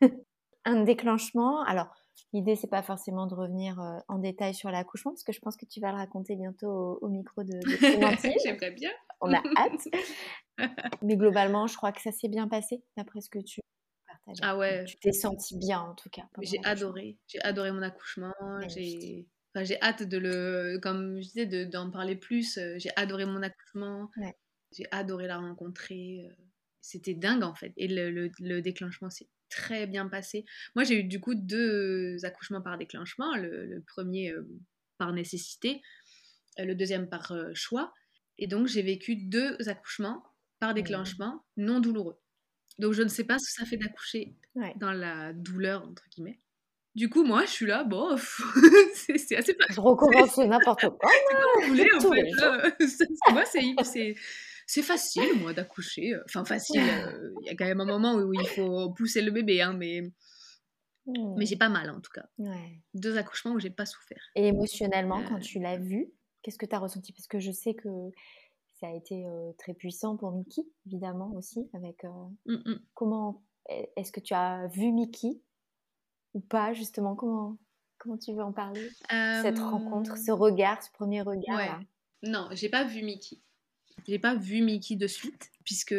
(laughs) Un déclenchement. Alors, l'idée, c'est pas forcément de revenir euh, en détail sur l'accouchement, parce que je pense que tu vas le raconter bientôt au, micro de, de (laughs) J'aimerais bien. On a hâte. Mais globalement, je crois que ça s'est bien passé, d'après ce que tu ah ouais. Tu t'es sentie bien en tout cas. J'ai adoré. J'ai adoré mon accouchement. J'ai enfin, j'ai hâte de le, comme je disais, d'en parler plus. Euh, j'ai adoré mon accouchement. J'ai adoré la rencontrer. Euh, c'était dingue en fait. Et le, le, déclenchement s'est très bien passé. Moi, j'ai eu du coup deux accouchements par déclenchement. Le, premier euh, par nécessité, le deuxième par choix. Et donc, j'ai vécu deux accouchements par déclenchement non douloureux. Donc je ne sais pas ce que ça fait d'accoucher dans la douleur, entre guillemets. Du coup, moi, je suis là, bon, (laughs) c'est assez facile. Je recommence n'importe quoi. (laughs) vous voulez, en fait. (laughs) moi, c'est facile, moi, d'accoucher. Enfin, facile. Euh, il y a quand même un moment où il faut pousser le bébé, hein, mais... Mais j'ai pas mal, en tout cas. Deux accouchements où j'ai pas souffert. Et émotionnellement, quand euh. tu l'as vu, qu'est-ce que tu as ressenti? Parce que je sais que ça a été très puissant pour Mickey, évidemment aussi. Avec mmh, mmh. comment est-ce que tu as vu Mickey ou pas justement Comment comment tu veux en parler? Cette rencontre, ce regard, ce premier regard. Ouais. Non, j'ai pas vu Mickey. J'ai pas vu Mickey de suite puisque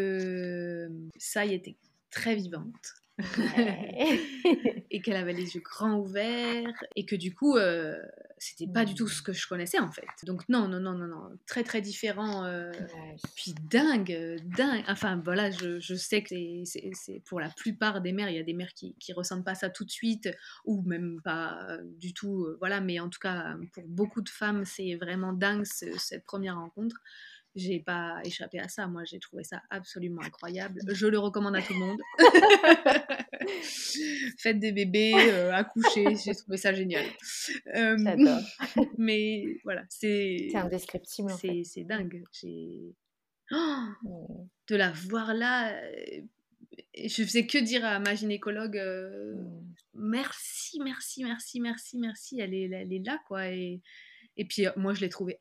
ça y était très vivante. (laughs) et qu'elle avait les yeux grands ouverts et que du coup euh, c'était pas du tout ce que je connaissais en fait. Donc non non non non non. Très très différent euh, puis dingue dingue. Enfin voilà je, je sais que c'est pour la plupart des mères il y a des mères qui, qui ressentent pas ça tout de suite ou même pas du tout euh, voilà. Mais en tout cas pour beaucoup de femmes c'est vraiment dingue cette première rencontre j'ai pas échappé à ça. Moi, j'ai trouvé ça absolument incroyable. Je le recommande à tout le monde. (laughs) Faites des bébés, euh, accouchez, j'ai trouvé ça génial. Euh, (laughs) mais voilà, c'est. C'est indescriptible. C'est dingue. J'ai. (gasps) Oh, mmh. de la voir là, euh, je faisais que dire à ma gynécologue mmh. merci, merci, merci, merci, merci. Elle est, elle est là, quoi. Et, et puis, moi, je l'ai trouvée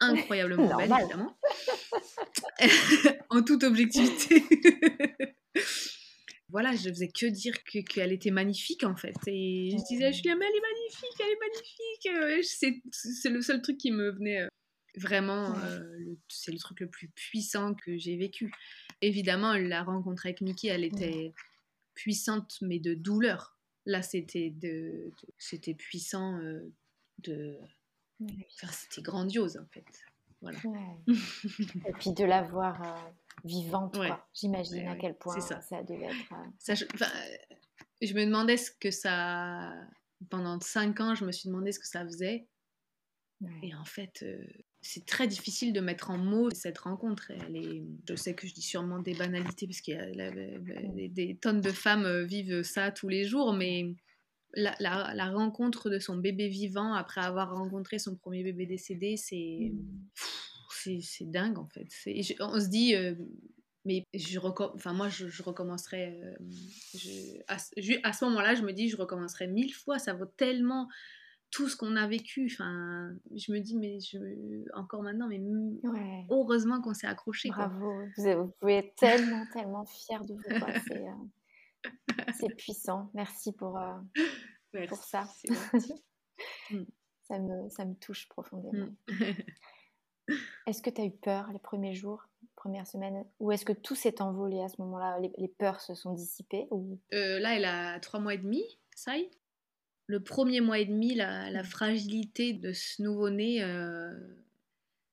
incroyablement belle, évidemment. (laughs) en toute objectivité. (laughs) voilà, je faisais que dire qu'elle était magnifique en fait. Et je disais, Julien, mais elle est magnifique, elle est magnifique. C'est le seul truc qui me venait euh, vraiment. Euh, c'est le truc le plus puissant que j'ai vécu. Évidemment, la rencontre avec Mickey, elle était puissante, mais de douleur. Là, c'était de, c'était puissant euh, de c'était grandiose en fait. Voilà. (laughs) Et puis de la voir euh, vivante, j'imagine à quel point ça. ça. devait être. Euh, ça, je, je, me demandais ce que ça. Pendant cinq ans, je me suis demandé ce que ça faisait. Et en fait, euh, c'est très difficile de mettre en mots cette rencontre. Elle est... Je sais que je dis sûrement des banalités, parce qu'il y a des, des, tonnes de femmes vivent ça tous les jours, mais la, rencontre de son bébé vivant après avoir rencontré son premier bébé décédé, c'est mmh. c'est dingue en fait. On se dit, euh, Mais je enfin, moi, je, recommencerai. à, à, ce moment-là, je me dis, je recommencerai mille fois. Ça vaut tellement tout ce qu'on a vécu. Enfin, je me dis, mais je, encore maintenant, mais heureusement qu'on s'est accroché. Bravo, Vous, pouvez être tellement, tellement fier de vous. (laughs) Euh, c'est puissant. Merci pour, euh, pour ça. (laughs) Mm. ça, me, ça me touche profondément. Mm. (laughs) est-ce que tu as eu peur les premiers jours, premières semaines? Ou est-ce que tout s'est envolé à ce moment-là? Les, peurs se sont dissipées ou... Euh, là, elle a trois mois et demi, ça y est le premier mois et demi, la, mmh. fragilité de ce nouveau-né euh,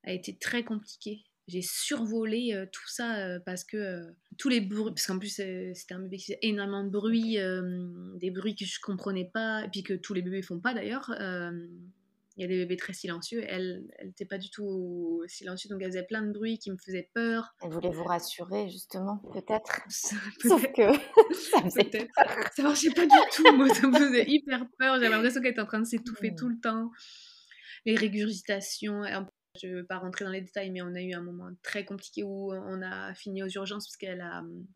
a été très compliquée. J'ai survolé euh, tout ça euh, parce que tous les bruits, parce qu'en plus c'était un bébé qui faisait énormément de bruit, des bruits que je comprenais pas, et puis que tous les bébés font pas d'ailleurs. Il y a des bébés très silencieux. Elle, elle n'était pas du tout silencieuse, donc elle faisait plein de bruits qui me faisaient peur. Elle voulait vous rassurer, justement, peut-être. (laughs) Sauf que (laughs) ça faisait peur. Ça marchait pas du tout. Moi, ça me faisait hyper peur. J'avais l'impression qu'elle était en train de s'étouffer mmh. tout le temps. Les régurgitations. Je ne veux pas rentrer dans les détails, mais on a eu un moment très compliqué où on a fini aux urgences parce qu'elle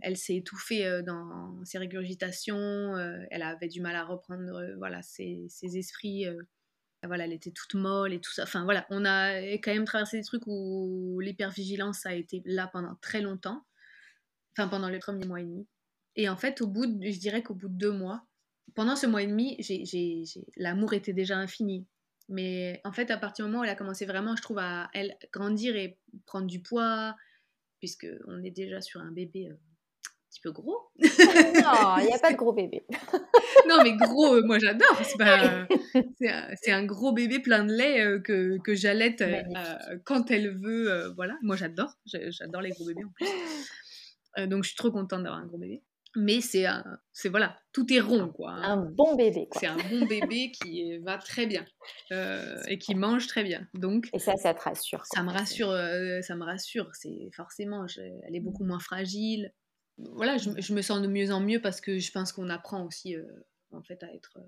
elle s'est étouffée euh, dans ses régurgitations. Euh, elle avait du mal à reprendre euh, voilà, ses, esprits voilà, elle était toute molle et tout ça. Enfin voilà, on a quand même traversé des trucs où l'hypervigilance a été là pendant très longtemps, enfin pendant le premier mois et demi. Et en fait, au bout, je dirais qu'au bout de deux mois, pendant ce mois et demi, l'amour était déjà infini. Mais en fait, à partir du moment où elle a commencé vraiment, je trouve, à elle grandir et prendre du poids, puisque on est déjà sur un bébé euh, petit peu gros. (laughs) non, il n'y a pas de gros bébé. (laughs) non, mais gros, euh, moi j'adore. C'est un, gros bébé plein de lait euh, que, que j'allaite quand elle veut. voilà, moi j'adore. J'adore les gros bébés en plus. donc je suis trop contente d'avoir un gros bébé. Mais c'est c'est voilà, tout est rond quoi. Un bon bébé. C'est un bon bébé qui va très bien et qui mange très bien. Donc et ça, ça te rassure. Ça me rassure, ça me rassure. C'est forcément, elle est beaucoup moins fragile voilà, je, me sens de mieux en mieux parce que je pense qu'on apprend aussi euh, en fait à être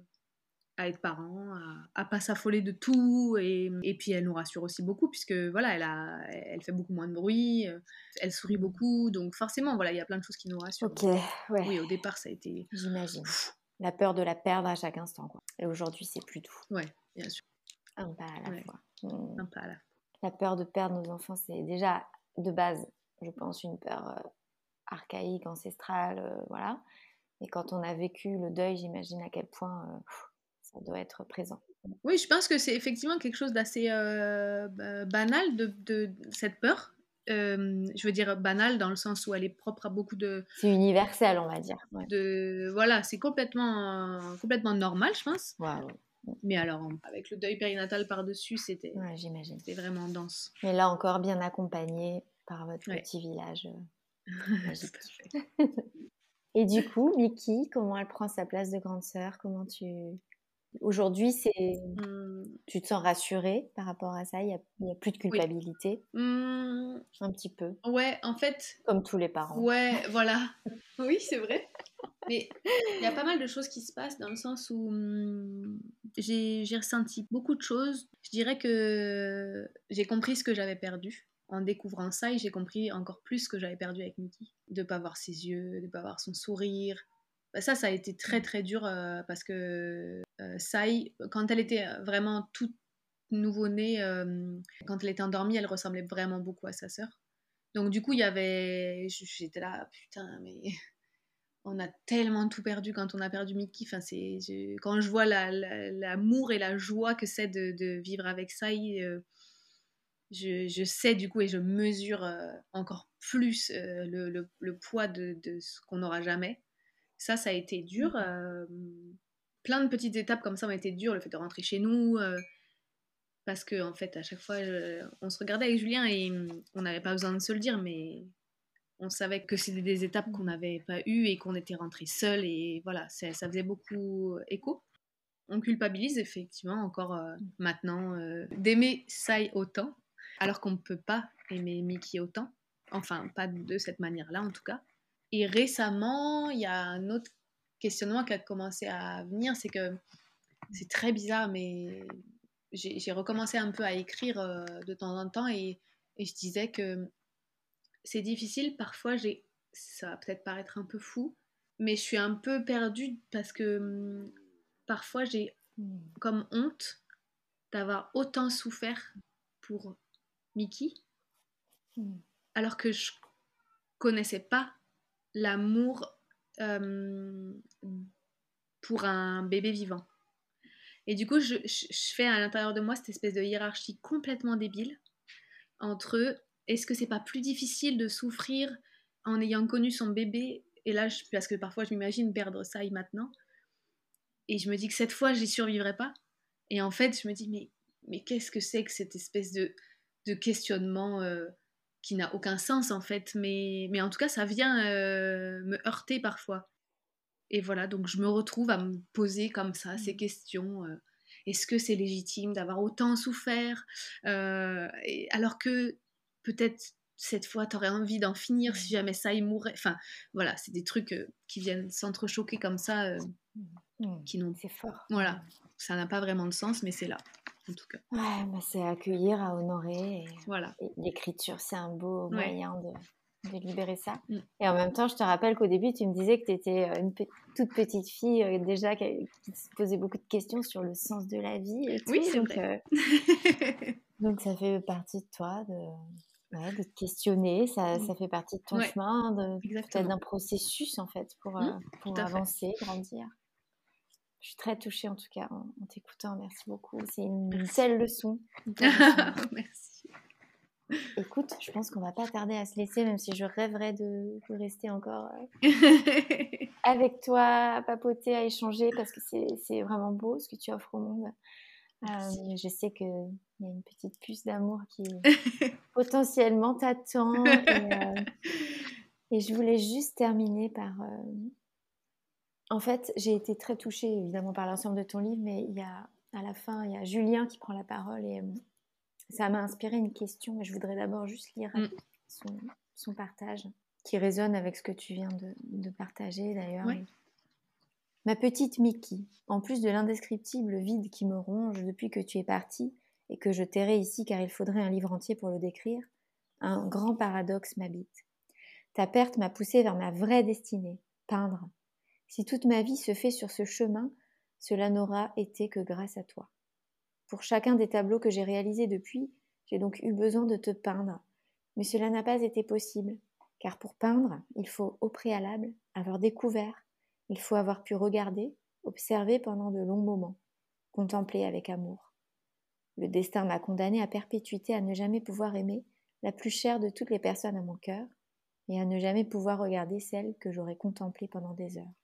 à être parent, à, à pas s'affoler de tout et, et, puis elle nous rassure aussi beaucoup puisque voilà, elle a elle fait beaucoup moins de bruit, euh, elle sourit beaucoup donc forcément voilà, il y a plein de choses qui nous rassurent. OK, ouais. Oui, au départ ça a été j'imagine. La peur de la perdre à chaque instant quoi. Et aujourd'hui, c'est plus tout. Ouais, bien sûr. Un pas à la fois. Un pas à la fois. La peur de perdre nos enfants, c'est déjà de base, je pense, une peur euh, archaïque, ancestrale, euh, voilà. Et quand on a vécu le deuil, j'imagine à quel point euh, doit être présent. Oui, je pense que c'est effectivement quelque chose d'assez euh, banal de, cette peur. je veux dire banal dans le sens où elle est propre à beaucoup de. C'est universel, on va dire. De voilà, c'est complètement complètement normal, je pense. Mais alors, avec le deuil périnatal par-dessus, c'était j'imagine. C'était vraiment dense. Mais là encore, bien accompagné par votre petit village. (laughs) (laughs) Et du coup, Miki, comment elle prend sa place de grande sœur? Comment tu aujourd'hui c'est mmh. tu te sens rassurée par rapport à ça? Il n'y a, plus de culpabilité? Mmh. Un petit peu. Ouais, en fait. Comme tous les parents. Ouais, voilà. (laughs) oui, c'est vrai. Mais il y a pas mal de choses qui se passent dans le sens où mmh, j'ai ressenti beaucoup de choses. Je dirais que j'ai compris ce que j'avais perdu en découvrant ça, j'ai compris encore plus ce que j'avais perdu avec Mickey. De pas voir ses yeux, de pas voir son sourire. Bah, ça, ça a été très très dur euh, parce que euh, Sai, quand elle était vraiment toute nouveau-née, euh, quand elle était endormie, elle ressemblait vraiment beaucoup à sa sœur. Donc du coup, il y avait... J'étais là, putain, mais (laughs) on a tellement tout perdu quand on a perdu Mickey. Enfin, c'est... Quand je vois l'amour et la joie que c'est de, de, vivre avec Sai je, sais du coup et je mesure euh, encore plus euh, le, poids de, ce qu'on n'aura jamais. Ça, ça a été dur. Euh, plein de petites étapes comme ça ont été dures. Le fait de rentrer chez nous, parce que en fait, à chaque fois, on se regardait avec Julien et mmh, on n'avait pas besoin de se le dire, mais on savait que c'était des étapes qu'on n'avait pas eues et qu'on était rentré seul et voilà, ça faisait beaucoup écho. On culpabilise effectivement encore maintenant d'aimer Sai autant alors qu'on ne peut pas aimer Mickey autant. Enfin, pas de cette manière-là en tout cas. Et récemment, il y a un autre questionnement qui a commencé à venir, c'est que c'est très bizarre, mais j'ai recommencé un peu à écrire euh, de temps en temps et, je disais que c'est difficile. Parfois, j'ai, ça va peut-être paraître un peu fou, mais je suis un peu perdue parce que hum, parfois j'ai hmm. comme honte d'avoir autant souffert pour Mickey, hmm. alors que je connaissais pas l'amour hum, pour un bébé vivant. Et du coup, je, fais à l'intérieur de moi cette espèce de hiérarchie complètement débile entre est-ce que c'est pas plus difficile de souffrir en ayant connu son bébé et là parce que parfois je m'imagine perdre ça maintenant et je me dis que cette fois j'y survivrai pas et en fait je me dis mais mais qu'est-ce que c'est que cette espèce de, de questionnement euh, qui n'a aucun sens en fait mais mais en tout cas ça vient euh, me heurter parfois et voilà donc je me retrouve à me poser comme ça ces mmh. questions euh, est-ce que c'est légitime d'avoir autant souffert alors que peut-être cette fois, tu aurais envie d'en finir si jamais ça y mourait. Enfin, voilà, c'est des trucs euh, qui viennent s'entrechoquer comme ça, euh. Mmh. qui n'ont. C'est fort. Voilà, ça n'a pas vraiment de sens, mais c'est là, en tout cas. Ouais, c'est accueillir, à honorer. voilà. L'écriture, c'est un beau moyen de, de, libérer ça. Mmh. Et en même temps, je te rappelle qu'au début, tu me disais que tu étais euh, une toute petite fille déjà qui, se posait beaucoup de questions sur le sens de la vie. Et oui, c'est vrai. (laughs) donc, ça fait partie de toi de de te questionner, ça, mmh. ça, fait partie de ton chemin, de, d'un processus en fait pour, euh, pour avancer, grandir. Je suis très touchée en tout cas en, t'écoutant, merci beaucoup. C'est une, belle (laughs) leçon. merci. Écoute, je pense qu'on va pas tarder à se laisser, même si je rêverais de, rester encore euh, (laughs) avec toi, à papoter, à échanger, parce que c'est vraiment beau ce que tu offres au monde. Euh, je sais qu'il y a une petite puce d'amour qui (laughs) potentiellement t'attend. Euh, et, je voulais juste terminer par... Euh, en fait, j'ai été très touchée évidemment par l'ensemble de ton livre, mais il y a, à la fin, il y a Julien qui prend la parole et ça m'a inspiré une question. Et je voudrais d'abord juste lire mm. son, partage qui résonne avec ce que tu viens de, partager d'ailleurs. Ma petite Mickey, en plus de l'indescriptible vide qui me ronge depuis que tu es partie et que je tairai ici car il faudrait un livre entier pour le décrire, un grand paradoxe m'habite. Ta perte m'a poussé vers ma vraie destinée, peindre. Si toute ma vie se fait sur ce chemin, cela n'aura été que grâce à toi. Pour chacun des tableaux que j'ai réalisés depuis, j'ai donc eu besoin de te peindre. Mais cela n'a pas été possible, car pour peindre, il faut au préalable avoir découvert, il faut avoir pu regarder, observer pendant de longs moments, contempler avec amour. Le destin m'a condamné à perpétuité à ne jamais pouvoir aimer la plus chère de toutes les personnes à mon cœur, et à ne jamais pouvoir regarder celle que j'aurais contemplée pendant des heures.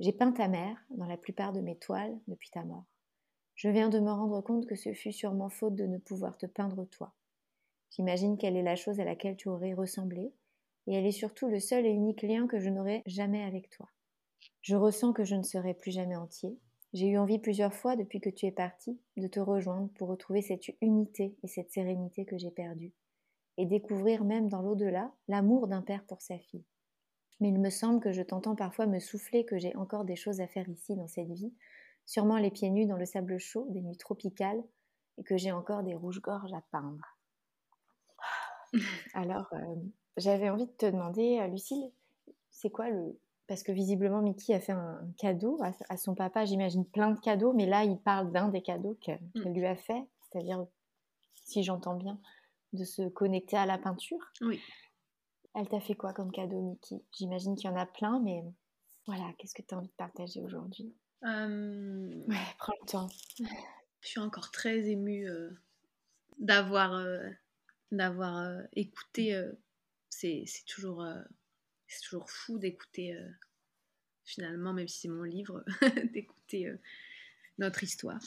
J'ai peint ta mère dans la plupart de mes toiles depuis ta mort. Je viens de me rendre compte que ce fut sûrement faute de ne pouvoir te peindre toi. J'imagine quelle est la chose à laquelle tu aurais ressemblé, et elle est surtout le seul et unique lien que je n'aurai jamais avec toi. Je ressens que je ne serai plus jamais entier. J'ai eu envie plusieurs fois depuis que tu es parti de te rejoindre pour retrouver cette unité et cette sérénité que j'ai perdue, et découvrir même dans l'au-delà l'amour d'un père pour sa fille. Mais il me semble que je t'entends parfois me souffler que j'ai encore des choses à faire ici dans cette vie, sûrement les pieds nus dans le sable chaud des nuits tropicales, et que j'ai encore des rouges-gorges à peindre. (laughs) Alors, euh, j'avais envie de te demander, euh, Lucille, c'est quoi le, parce que visiblement Mickey a fait un, cadeau à, son papa, j'imagine plein de cadeaux, mais là il parle d'un des cadeaux qu'elle mm. lui a fait, c'est-à-dire, si j'entends bien, de se connecter à la peinture. Oui. Elle t'a fait quoi comme cadeau, Mickey? J'imagine qu'il y en a plein, mais voilà, qu'est-ce que tu as envie de partager aujourd'hui? Euh, Ouais, prends le temps. Je suis encore très émue euh, d'avoir euh, d'avoir écouté. c'est toujours c'est toujours fou d'écouter, finalement, même si c'est mon livre, (laughs) d'écouter notre histoire.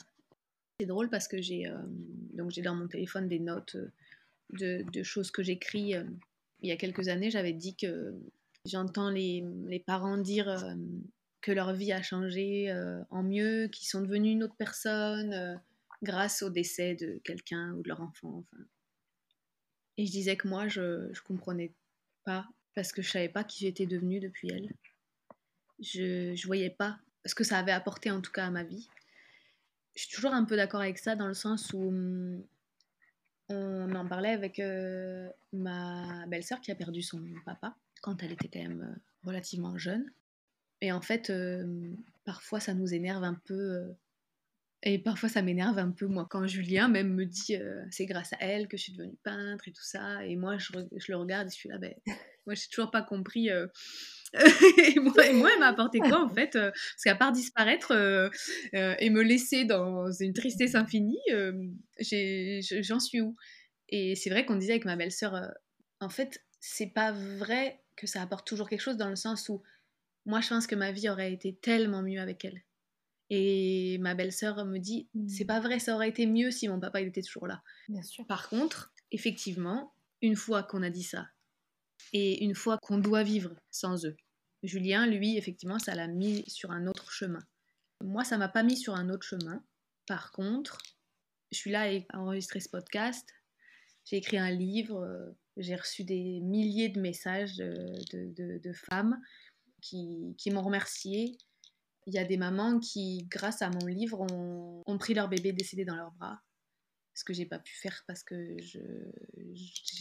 C'est drôle parce que j'ai donc j'ai dans mon téléphone des notes de, choses que j'écris. Il y a quelques années, j'avais dit que j'entends les, les, parents dire que leur vie a changé en mieux, qu'ils sont devenus une autre personne grâce au décès de quelqu'un ou de leur enfant. Et je disais que moi, je ne comprenais pas parce que je savais pas qui j'étais devenue depuis elle. Je ne voyais pas ce que ça avait apporté en tout cas à ma vie. Je suis toujours un peu d'accord avec ça dans le sens où hum, on en parlait avec euh, ma belle-sœur qui a perdu son papa quand elle était quand même euh, relativement jeune. Et en fait, euh, parfois ça nous énerve un peu. et parfois ça m'énerve un peu, moi, quand Julien même me dit c'est grâce à elle que je suis devenue peintre et tout ça. Et moi, je, je le regarde et je suis là, ben, moi, j'ai toujours pas compris et, moi, moi, elle m'a apporté quoi en (laughs) fait euh, Parce qu'à part disparaître euh, euh, et me laisser dans une tristesse infinie, j'en suis où? Et c'est vrai qu'on disait avec ma belle-sœur, en fait, c'est pas vrai que ça apporte toujours quelque chose dans le sens où moi je pense que ma vie aurait été tellement mieux avec elle. Et ma belle-sœur me dit, mmh. c'est pas vrai, ça aurait été mieux si mon papa il était toujours là. Bien sûr. Par contre, effectivement, une fois qu'on a dit ça, et une fois qu'on doit vivre sans eux, Julien, lui, effectivement, ça l'a mis sur un autre chemin. Moi, ça m'a pas mis sur un autre chemin. Par contre, je suis là à enregistrer ce podcast. J'ai écrit un livre. Euh, j'ai reçu des milliers de messages de, femmes qui, m'ont remercié. Il y a des mamans qui, grâce à mon livre, ont, ont pris leur bébé décédé dans leurs bras ce que j'ai pas pu faire parce que je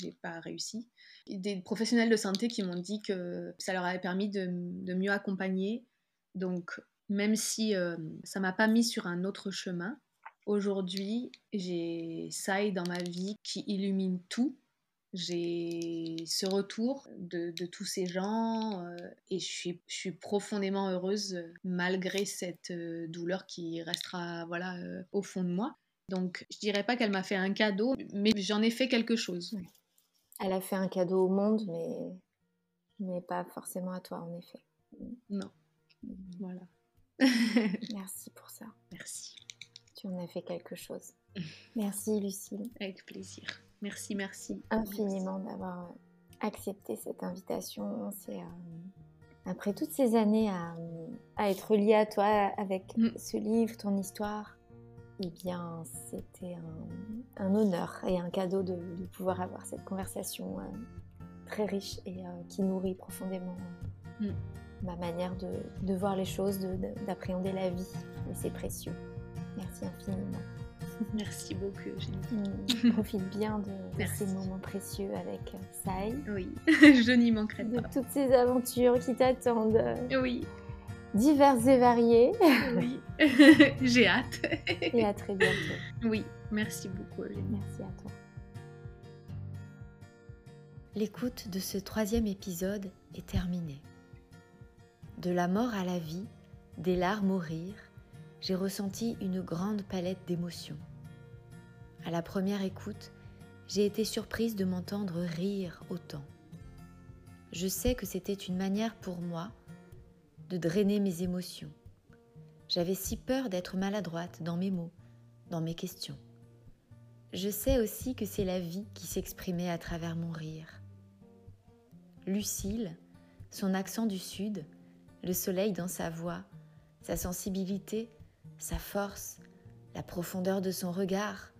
n'ai pas réussi. Des professionnels de santé qui m'ont dit que ça leur avait permis de, mieux accompagner. Donc, même si euh, ça m'a pas mis sur un autre chemin, aujourd'hui, j'ai ça dans ma vie qui illumine tout. J'ai ce retour de, tous ces gens euh, et je suis, je suis, profondément heureuse malgré cette euh, douleur qui restera voilà, au fond de moi. Donc, je dirais pas qu'elle m'a fait un cadeau, mais j'en ai fait quelque chose. Elle a fait un cadeau au monde, mais, mais pas forcément à toi, en effet. Non. Voilà. (laughs) Merci pour ça. Merci. Tu en as fait quelque chose. Merci, Lucille. Avec plaisir. Merci, merci. Infiniment d'avoir accepté cette invitation. C'est. Euh, après toutes ces années à, à, être liée à toi avec mm. ce livre, ton histoire, eh bien, c'était un, honneur et un cadeau de, pouvoir avoir cette conversation euh, très riche et euh, qui nourrit profondément euh, mm. ma manière de, voir les choses, d'appréhender la vie. Et c'est précieux. Merci infiniment. (laughs) Merci beaucoup, Eugénie. Mm. (laughs) profite bien de, ces moments précieux avec Sai. Oui, (laughs) je n'y manquerai pas. De toutes ces aventures qui t'attendent. Oui divers et variés. Oui, (laughs) j'ai hâte. et à très bientôt. Oui, merci beaucoup. Merci à toi. L'écoute de ce troisième épisode est terminée. De la mort à la vie, des larmes au rire, j'ai ressenti une grande palette d'émotions. À la première écoute, j'ai été surprise de m'entendre rire autant. Je sais que c'était une manière pour moi de drainer mes émotions. J'avais si peur d'être maladroite dans mes mots, dans mes questions. Je sais aussi que c'est la vie qui s'exprimait à travers mon rire. Lucille, son accent du sud, le soleil dans sa voix, sa sensibilité, sa force, la profondeur de son regard,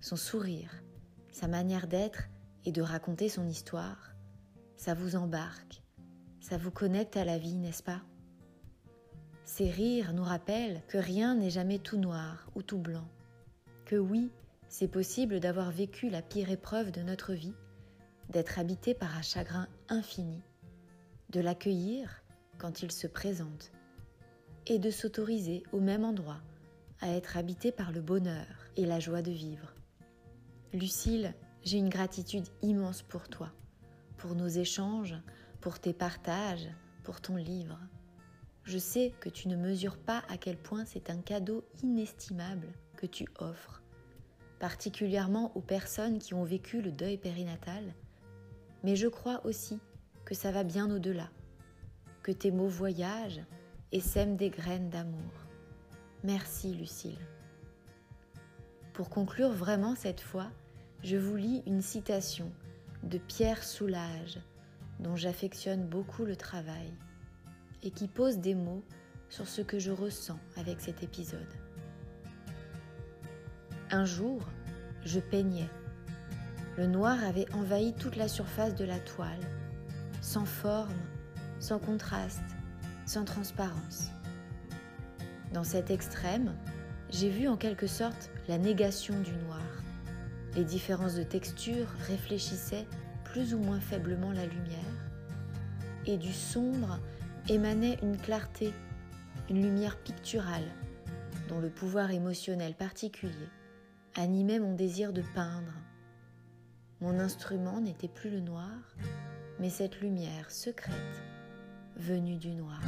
son sourire, sa manière d'être et de raconter son histoire, ça vous embarque, ça vous connecte à la vie, n'est-ce pas? Ces rires nous rappellent que rien n'est jamais tout noir ou tout blanc, que oui, c'est possible d'avoir vécu la pire épreuve de notre vie, d'être habité par un chagrin infini, de l'accueillir quand il se présente, et de s'autoriser au même endroit à être habité par le bonheur et la joie de vivre. Lucille, j'ai une gratitude immense pour toi, pour nos échanges, pour tes partages, pour ton livre. Je sais que tu ne mesures pas à quel point c'est un cadeau inestimable que tu offres, particulièrement aux personnes qui ont vécu le deuil périnatal, mais je crois aussi que ça va bien au-delà, que tes mots voyagent et sèment des graines d'amour. Merci Lucille. Pour conclure vraiment cette fois, je vous lis une citation de Pierre Soulage, dont j'affectionne beaucoup le travail et qui pose des mots sur ce que je ressens avec cet épisode. Un jour, je peignais. Le noir avait envahi toute la surface de la toile, sans forme, sans contraste, sans transparence. Dans cet extrême, j'ai vu en quelque sorte la négation du noir, Les différences de texture réfléchissaient plus ou moins faiblement la lumière, et du sombre émanait une clarté, une lumière picturale, dont le pouvoir émotionnel particulier animait mon désir de peindre. Mon instrument n'était plus le noir, mais cette lumière secrète venue du noir.